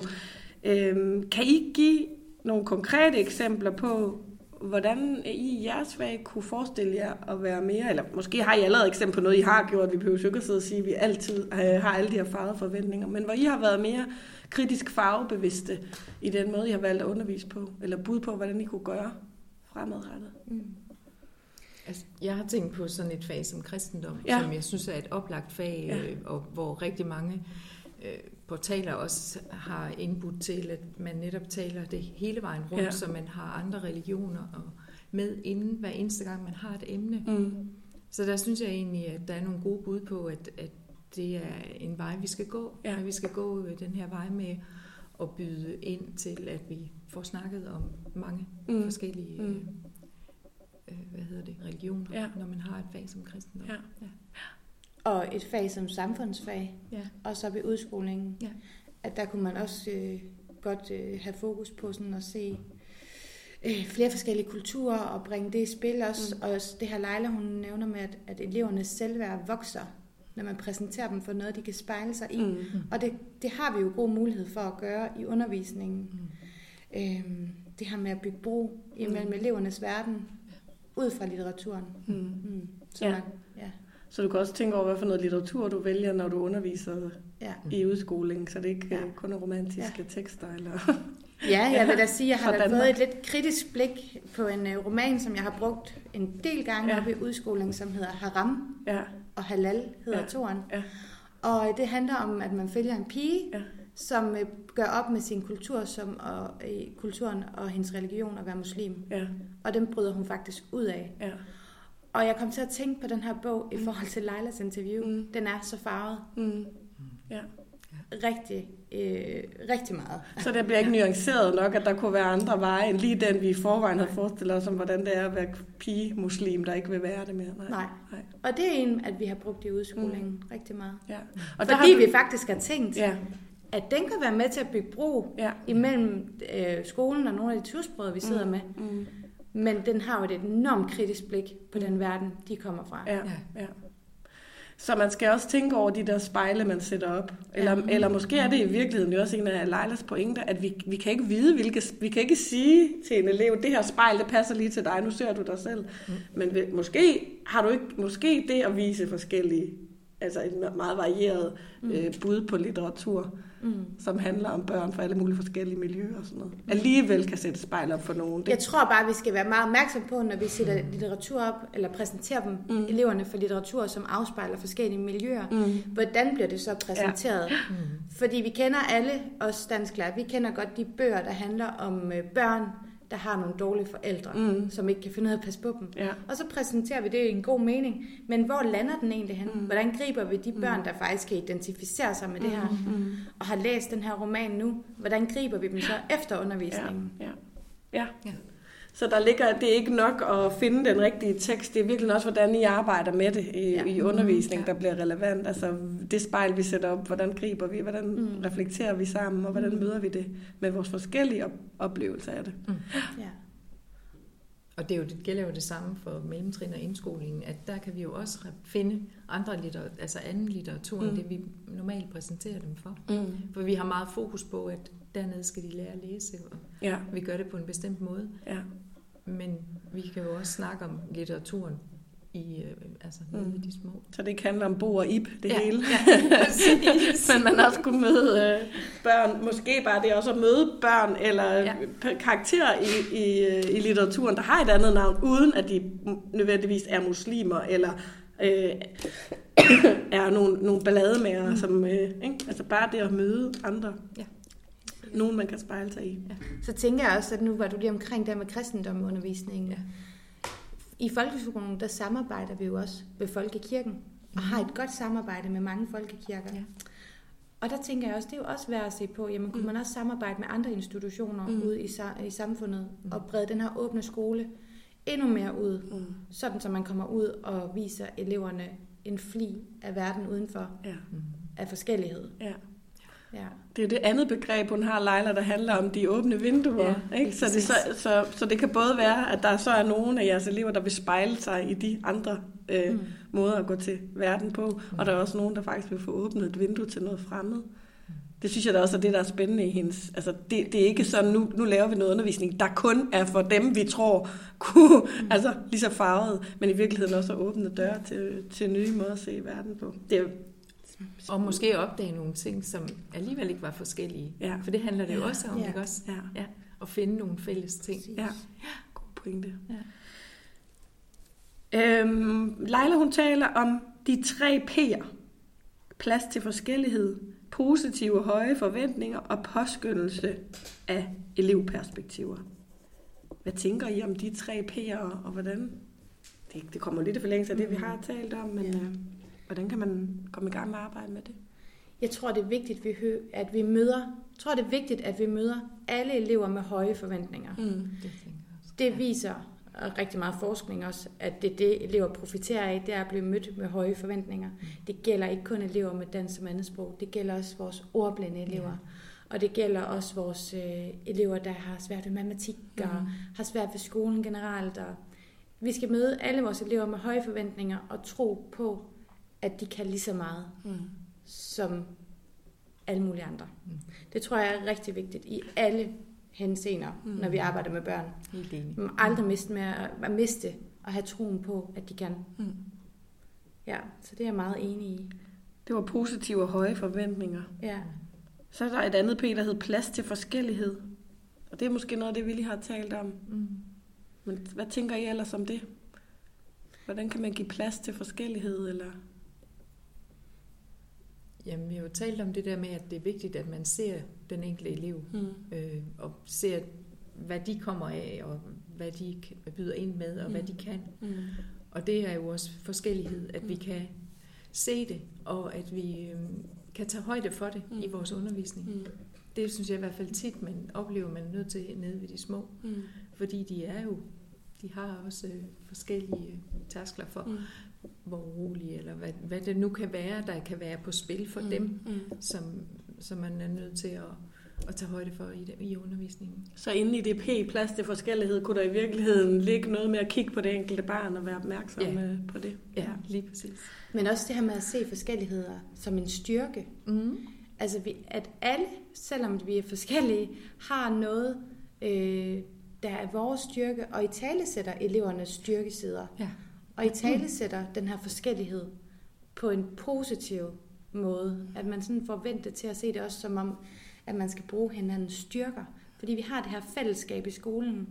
Øhm, kan I give nogle konkrete eksempler på, hvordan I i jeres fag kunne forestille jer at være mere, eller måske har I allerede eksempel på noget, I har gjort, vi behøver jo ikke sidde og sige, at vi altid øh, har alle de her farvede forventninger, men hvor I har været mere kritisk farvebevidste i den måde, I har valgt at undervise på, eller bud på, hvordan I kunne gøre fremadrettet. Mm. Altså, jeg har tænkt på sådan et fag som kristendom, Ja. som jeg synes er et oplagt fag, Ja. øh, og hvor rigtig mange øh, portaler også har indbudt til, at man netop taler det hele vejen rundt, Ja. ja. så man har andre religioner og med inden hver eneste gang, man har et emne. Mm. Så der synes jeg egentlig, at der er nogle gode bud på, at, at det er en vej, vi skal gå. Ja. At vi skal gå øh, den her vej med at byde ind til, at vi får snakket om mange Mm. forskellige Mm. mm. øh, hvad hedder det, religioner, Ja. ja. når man har et fag som kristendom. Ja. Ja. Og et fag som samfundsfag, Ja. og så ved udskolingen, Ja. at der kunne man også øh, godt øh, have fokus på sådan at se øh, flere forskellige kulturer og bringe det i spil også. Mm. Og også det her Leila, hun nævner med, at, at elevernes selvværd vokser, når man præsenterer dem for noget, de kan spejle sig i. Mm. Og det, det har vi jo god mulighed for at gøre i undervisningen. Mm. Øhm, det her med at bygge bro imellem Mm. elevernes verden, ud fra litteraturen. Mm. Mm. Så Ja. man, ja. Så du kan også tænke over, hvad for noget litteratur du vælger, når du underviser Ja. i udskolingen, så det ikke Ja. ja. kun er romantiske ja. tekster. Eller... Ja, jeg vil da sige, at jeg har da fået et lidt kritisk blik på en uh, roman, som jeg har brugt en del gange Ja. i udskolingen, som hedder Haram, ja. og Halal hedder Ja. ja. toren. Ja. Og øh, det handler om, at man følger en pige, Ja. Som uh, gør op med sin kultur som, og, uh, kulturen og hendes religion at være muslim. Ja. Og den bryder hun faktisk ud af. Ja. Og jeg kom til at tænke på den her bog i forhold til Leilas interview. Mm. Mm. Den er så farvet Mm. ja. rigtig, øh, rigtig meget. Så det bliver ikke nuanceret nok, at der kunne være andre veje, end lige den, vi i forvejen havde forestillet os om, hvordan det er at være pige-muslim, der ikke vil være det mere. Nej. Nej. Nej. Og det er en, at vi har brugt i udskolingen mm. rigtig meget. Ja. Og der Fordi har vi faktisk har tænkt, Ja, at den kan være med til at bygge bro ja. imellem øh, skolen og nogle af de tusbrødre, vi sidder Mm. med. Mm. Men den har jo et enormt kritisk blik på den verden, de kommer fra. Ja, Ja. ja. Så man skal også tænke over de der spejle, man sætter op. Eller, Ja. eller måske er det i virkeligheden jo også en af Leilas pointer, at vi, vi kan ikke vide, hvilke, vi kan ikke sige til en elev, det her spejl, det passer lige til dig, nu ser du dig selv. Mm. Men måske har du ikke, måske det at vise forskellige, altså et meget varieret mm. øh, bud på litteratur, Mm. som handler om børn fra alle mulige forskellige miljøer og sådan noget. Alligevel kan sætte spejl op for nogen. Det, Jeg tror bare, vi skal være meget opmærksom på, når vi sætter litteratur op, eller præsenterer dem, Mm. mm. eleverne for litteratur, som afspejler forskellige miljøer. mm, Hvordan bliver det så præsenteret? Ja. Mm. Fordi vi kender alle, os dansklærer, vi kender godt de bøger, der handler om øh, børn, der har nogle dårlige forældre, Mm. mm. som ikke kan finde ud af at passe på dem. ja. Og så præsenterer vi det i en god mening. Men hvor lander den egentlig hen? Mm. Mm. Hvordan griber vi de børn, der faktisk kan identificere sig med det her, Mm. og har læst den her roman nu? Hvordan griber vi dem så efter undervisningen? Ja, ja. ja. Ja. Så der ligger, det er ikke nok at finde den rigtige tekst, det er virkelig også, hvordan I arbejder med det i, ja. I undervisning, Ja. der bliver relevant. Altså det spejl, vi sætter op, hvordan griber vi, hvordan mm. Mm. reflekterer vi sammen, og hvordan Mm. møder vi det med vores forskellige op- oplevelser af det. Ja. Og det, er jo, det gælder jo det samme for mellemtrin og indskolingen, at der kan vi jo også finde andre litteratur, altså anden litteratur, mm. Mm. end det vi normalt præsenterer dem for. Mm. For vi har meget fokus på, at dernede skal de lære at læse, og Ja, vi gør det på en bestemt måde. ja. Men vi kan jo også snakke om litteraturen i, øh, altså Mm. i de små. Så det ikke handler om Bo og Ib, det Ja, hele. ja. Men man også kunne møde øh, børn, måske bare det også at møde børn eller Ja. ja. karakterer i, i, øh, i litteraturen, der har et andet navn, uden at de nødvendigvis er muslimer eller øh, er nogle, nogle ballademager, mm. som, øh, ikke? altså bare det at møde andre. Ja. Nogen, man kan spejle sig i. Så tænker jeg også, at nu var du lige omkring det med kristendomsundervisningen. Ja. I folkeskolen, der samarbejder vi jo også ved Folkekirken, og har et godt samarbejde med mange folkekirker. Ja. Og der tænker jeg også, det er jo også værd at se på, jamen kunne Mm. man også samarbejde med andre institutioner Mm. ude i, i samfundet, Mm. og brede den her åbne skole endnu mere ud, Mm. sådan så man kommer ud og viser eleverne en fli af verden udenfor Ja. Af forskellighed. Ja. Ja. Det er det andet begreb, hun har, Leila, der handler om de åbne vinduer. Ja, ikke? Så, det, så, så, så det kan både være, at der så er nogle af jeres elever, der vil spejle sig i de andre øh, mm. Mm. måder at gå til verden på, og der er også nogen, der faktisk vil få åbnet et vindue til noget fremmed. Det synes jeg da også er det, der er spændende i hendes... Altså, det, det er ikke sådan, nu, nu laver vi noget undervisning, der kun er for dem, vi tror kunne... Mm. Altså, lige så farvet, men i virkeligheden også at åbne døre til, til nye måder at se verden på. Det er Og måske opdage nogle ting, som alligevel ikke var forskellige. Ja. For det handler det jo Ja. også om, Ja. ikke også? ja, At finde nogle fælles ting. ja. God pointe. Ja. Øhm, Leila, hun taler om de tre P'er. Plads til forskellighed, positive høje forventninger og påskyndelse af elevperspektiver. Hvad tænker I om de tre P'er, og hvordan? Det, det kommer lidt i forlængelse af det, vi har talt om, men Ja. Hvordan kan man komme i gang med at arbejde med det? Jeg tror, det er vigtigt, at vi, hø- at vi møder, jeg tror, det er vigtigt, at vi møder alle elever med høje forventninger. Mm. Det. Det viser og rigtig meget forskning også, at det er det, elever profiterer af, det er at blive mødt med høje forventninger. Det gælder ikke kun elever med dansk som andetsprog, det gælder også vores ordblinde elever. Ja. Og det gælder også vores øh, elever, der har svært ved matematik og Mm. har svært ved skolen generelt. Og vi skal møde alle vores elever med høje forventninger og tro på, at de kan lige så meget Mm. som alle mulige andre. Mm. Det tror jeg er rigtig vigtigt i alle henseender, Mm. når vi arbejder med børn. Helt enig. Man aldrig miste med at, at miste og have troen på, at de kan. Mm. Ja, så det er jeg meget enig i. Det var positive og høje forventninger. Ja. Så er der et andet P, der hedder plads til forskellighed. Og det er måske noget af det, vi lige har talt om. Mm. Men hvad tænker I ellers om det? Hvordan kan man give plads til forskellighed? Eller? Jamen, vi har jo talt om det der med, at det er vigtigt, at man ser den enkelte elev, Mm. øh, og ser, hvad de kommer af, og hvad de byder ind med, og hvad Mm. de kan. Mm. Og det er jo også forskellighed, at vi Mm. kan se det, og at vi øh, kan tage højde for det Mm. i vores undervisning. Mm. Det synes jeg i hvert fald tit, man oplever, man er nødt til nede ved de små. Mm. Fordi de er jo, de har også øh, forskellige tærskler for, Mm. Hvor urolige, eller hvad, hvad det nu kan være, der kan være på spil for Mm. dem, Mm. som, som man er nødt til at, at tage højde for i, i undervisningen. Så inde i det P, plads til forskellighed, kunne der i virkeligheden ligge noget med at kigge på det enkelte barn og være opmærksom Ja. ja. på det? Ja, lige præcis. Men også det her med at se forskelligheder som en styrke. Mm. Altså, vi, at alle, selvom vi er forskellige, har noget, øh, der er vores styrke, og i tale sætter elevernes styrkesider. Ja. Og i tale sætter den her forskellighed på en positiv måde. At man sådan får ventet til at se det også som om, at man skal bruge hinandens styrker. Fordi vi har det her fællesskab i skolen.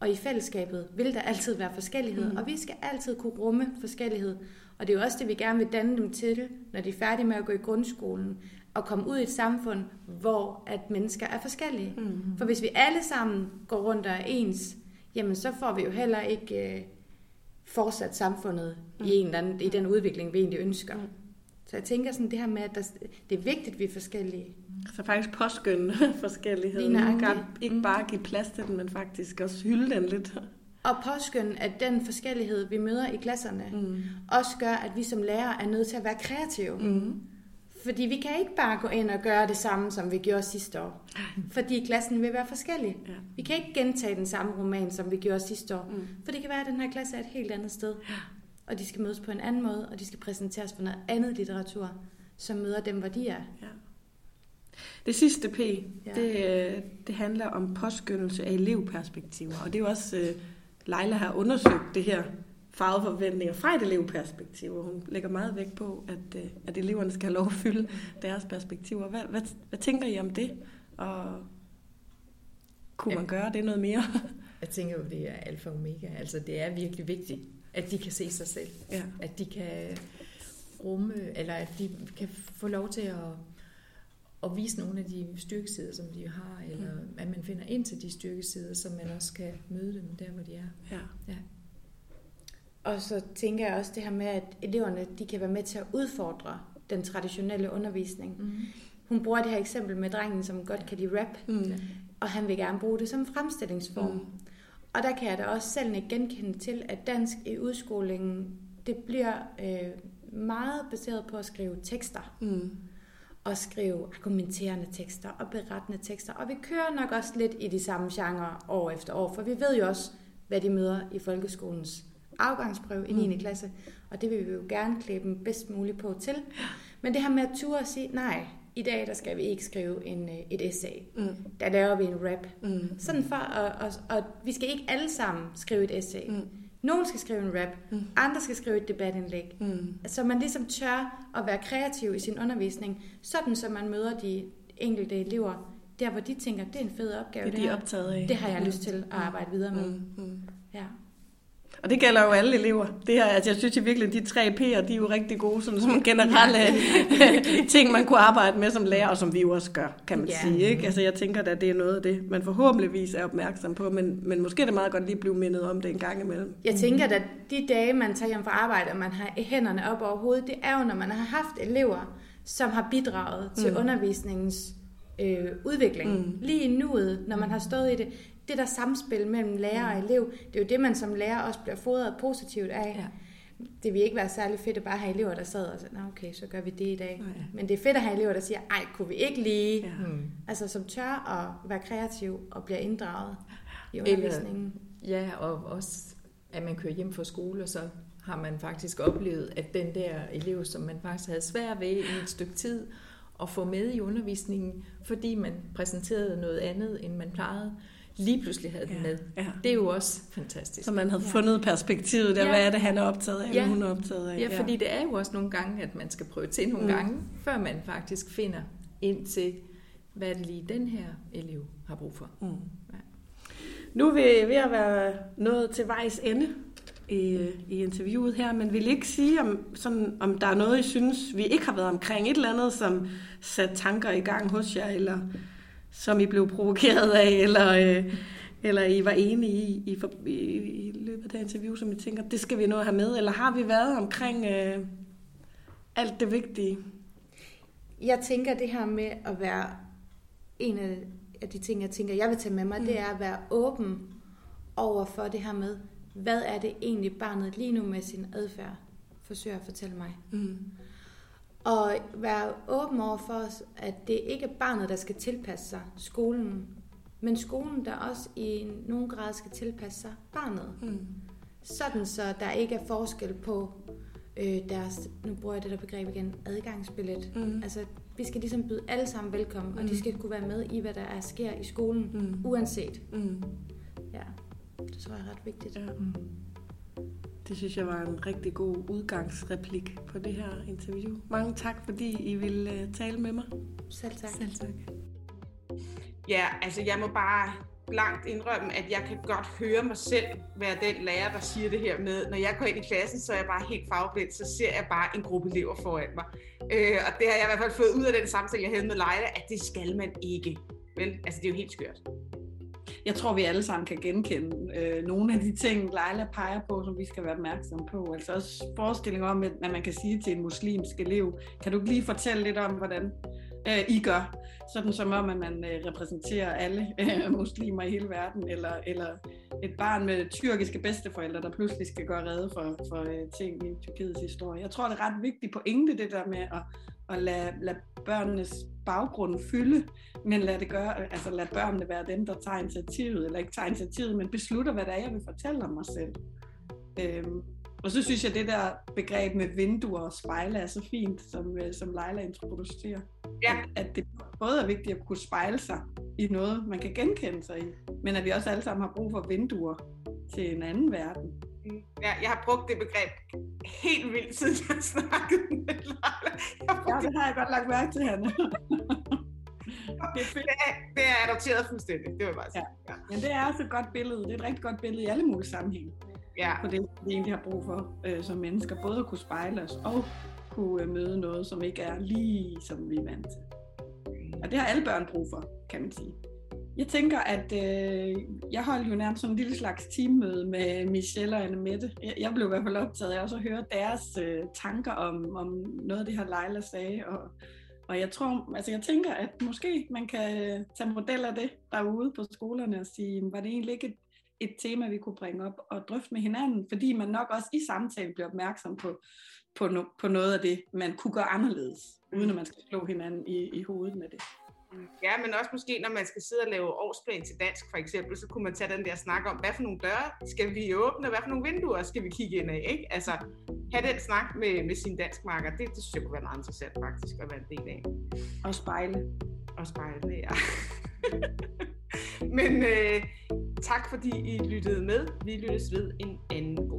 Og i fællesskabet vil der altid være forskellighed, Mm. mm. og vi skal altid kunne rumme forskellighed. Og det er jo også det, vi gerne vil danne dem til, når de er færdige med at gå i grundskolen, og komme ud i et samfund, hvor at mennesker er forskellige. Mm. For hvis vi alle sammen går rundt og er ens, jamen så får vi jo heller ikke øh, fortsat samfundet mm. i, en eller anden, i den udvikling, vi egentlig ønsker. Mm. Mm. Så jeg tænker sådan det her med, at der, det er vigtigt, at vi er forskellige. Så faktisk påskynde forskellighed. Lige nøjagtigt. Ikke, ikke bare give plads til den, men faktisk også hylde den lidt. Og påskynde, at den forskellighed, vi møder i klasserne, Mm. også gør, at vi som lærere er nødt til at være kreative. Mm. Fordi vi kan ikke bare gå ind og gøre det samme, som vi gjorde sidste år. Fordi klassen vil være forskellig. Ja. Vi kan ikke gentage den samme roman, som vi gjorde sidste år. Mm. For det kan være, at den her klasse er et helt andet sted. Og de skal mødes på en anden måde, og de skal præsenteres for noget andet litteratur, som møder dem, hvor de er. Ja. Det sidste P, Ja. det, øh, det handler om påskyndelse af elevperspektiver. Og det er jo også, øh, Leila har undersøgt det her farveforventninger fra et elevperspektiv, og hun lægger meget vægt på, at, øh, at eleverne skal have lov at fylde deres perspektiver. Hvad, hvad, hvad tænker I om det? Og kunne man gøre det noget mere? Jeg tænker jo, det er alfa og omega. Altså, det er virkelig vigtigt, at de kan se sig selv. Ja. At de kan rumme, eller at de kan få lov til at, at vise nogle af de styrkesider, som de har, eller Mm. at man finder ind til de styrkesider, så man også kan møde dem der, hvor de er. ja. Og så tænker jeg også det her med, at eleverne de kan være med til at udfordre den traditionelle undervisning. Mm. Hun bruger det her eksempel med drengen, som godt kan lide rap, Mm. og han vil gerne bruge det som fremstillingsform. Mm. Og der kan jeg da også selv ikke genkende til, at dansk i udskolingen, det bliver øh, meget baseret på at skrive tekster. Mm. Og skrive argumenterende tekster og berettende tekster. Og vi kører nok også lidt i de samme genrer år efter år, for vi ved jo også, hvad de møder i folkeskolens afgangsprøve i 9. Mm. klasse. Og det vil vi jo gerne klæde dem bedst muligt på til. Men det her med at ture og sige, nej, i dag der skal vi ikke skrive en, øh, et essay. Mm. Der laver vi en rap. Mm. Sådan for, og, og, og vi skal ikke alle sammen skrive et essay. Mm. Nogen skal skrive en rap, Mm. andre skal skrive et debatindlæg. Mm. Så man ligesom tør at være kreativ i sin undervisning, sådan så man møder de enkelte elever der, hvor de tænker, det er en fed opgave. Det er de her. optaget af. Det har jeg lyst til at arbejde videre med. Mm, mm. Og det gælder jo alle elever. Det her, altså jeg synes jo virkelig, at de tre P'er, de er jo rigtig gode sådan, som generelle ting, man kunne arbejde med som lærer, og som vi jo også gør, kan man Ja. sige. Ikke? Altså jeg tænker at det er noget af det, man forhåbentligvis er opmærksom på, men, men måske er det meget godt lige at blive mindet om det en gang imellem. Jeg tænker, at de dage, man tager hjem fra arbejde, og man har hænderne op over hovedet, det er jo, når man har haft elever, som har bidraget til undervisningens øh, udvikling. Mm. Lige i nuet, når man har stået i det. Det der samspil mellem lærer og elev, det er jo det, man som lærer også bliver fodret positivt af. Ja. Det vil ikke være særlig fedt at bare have elever, der sad og sagde, Nå, okay, så gør vi det i dag. Nej. Men det er fedt at have elever, der siger, ej, kunne vi ikke lige... Ja. Mm. Altså som tør at være kreativ og bliver inddraget i Eller- undervisningen. Ja, og også at man kører hjem fra skole, og så har man faktisk oplevet, at den der elev, som man faktisk havde svært ved i et stykke tid, at få med i undervisningen, fordi man præsenterede noget andet, end man plejede, lige pludselig havde den Ja, med. ja. Det er jo også fantastisk. Så man havde fundet perspektivet der, Ja. hvad er det, han er optaget af, Ja. eller hun er optaget af. Ja, fordi det er jo også nogle gange, at man skal prøve til nogle Mm. gange, før man faktisk finder ind til, hvad det lige den her elev har brug for. Mm. Ja. Nu er vi ved at være nået til vejs ende i, i interviewet her, men vil ikke sige, om, sådan, om der er noget, I synes, vi ikke har været omkring? Et eller andet, som satte tanker i gang hos jer, eller som I blev provokeret af, eller, øh, eller I var enige i, i, for- i, i løbet af det interview, som I tænker, det skal vi nå at have med? Eller har vi været omkring øh, alt det vigtige? Jeg tænker det her med at være en af af de ting, jeg tænker, jeg vil tage med mig, mm. det er at være åben over for det her med, hvad er det egentlig barnet lige nu med sin adfærd forsøger at fortælle mig. Mm. Og være åben over for, at det ikke er barnet, der skal tilpasse sig skolen, men skolen, der også i nogen grad skal tilpasse sig barnet. Mm. Sådan så der ikke er forskel på øh, deres, nu bruger jeg det der begreb igen, adgangsbillet. Mm. Altså, vi skal ligesom byde alle sammen velkommen, mm. og de skal kunne være med i, hvad der er sker i skolen, Mm. uanset. Mm. Ja, det tror jeg er ret vigtigt. Ja. Det synes jeg var en rigtig god udgangsreplik på det her interview. Mange tak, fordi I ville uh, tale med mig. Selv tak. Selv tak. Ja, altså jeg må bare blankt indrømme, at jeg kan godt høre mig selv være den lærer, der siger det her med, når jeg går ind i klassen, så er jeg bare helt farveblind, så ser jeg bare en gruppe elever foran mig. Øh, og det har jeg i hvert fald fået ud af den samtale, jeg havde med Leila, at det skal man ikke. Vel? Altså det er jo helt skørt. Jeg tror, vi alle sammen kan genkende øh, nogle af de ting, Leila peger på, som vi skal være opmærksomme på. Altså også forestilling om, at man kan sige til en muslimsk elev, kan du lige fortælle lidt om, hvordan øh, I gør? Sådan som om, at man øh, repræsenterer alle øh, muslimer i hele verden, eller, eller et barn med tyrkiske bedsteforældre, der pludselig skal gøre rede for, for øh, ting i Tyrkiets historie. Jeg tror, det er ret vigtigt pointe, det der med at, at lade, lade børnenes baggrund fylde, men lad, det gøre, altså lad børnene være dem, der tager initiativet, eller ikke tager initiativet, men beslutter, hvad det er, jeg vil fortælle om mig selv. Øhm, og så synes jeg, det der begreb med vinduer og spejle er så fint, som, øh, som Leila introducerer. Ja. At, at det både er vigtigt at kunne spejle sig i noget, man kan genkende sig i, men at vi også alle sammen har brug for vinduer til en anden verden. Ja, jeg har brugt det begreb helt vildt, siden jeg snakkede med Leila. Jeg har Ja, det, har jeg godt lagt mærke til, Hanne. det er det, er, det er adopteret fuldstændig, det vil jeg bare sige. Ja. Men det er også et godt billede. Det er et rigtig godt billede i alle mulige sammenhænge. ja. på det, vi egentlig har brug for øh, som mennesker. Både at kunne spejle os og kunne øh, møde noget, som ikke er lige som vi er vant til. Og det har alle børn brug for, kan man sige. Jeg tænker, at øh, jeg holdt jo nærmest sådan en lille slags teammøde med Michelle og Anne Mette. Jeg, jeg blev i hvert fald optaget af også at høre deres øh, tanker om, om noget af det her Leila sagde. Og, og jeg tror, altså jeg tænker, at måske man kan øh, tage model af det derude på skolerne og sige, var det egentlig ikke et, et tema, vi kunne bringe op og drøfte med hinanden, fordi man nok også i samtalen bliver opmærksom på, på, no, på noget af det, man kunne gøre anderledes, uden at man skal slå hinanden i, i hovedet med det. Ja, men også måske, når man skal sidde og lave årsplan til dansk, for eksempel, så kunne man tage den der snak om, hvad for nogle døre skal vi åbne, hvad for nogle vinduer skal vi kigge ind af, ikke? Altså, have den snak med, med sin danskmarker, det, det synes jeg kunne være meget interessant faktisk at være en del af. Og spejle. Og spejle, ja. men øh, tak fordi I lyttede med. Vi lyttes ved en anden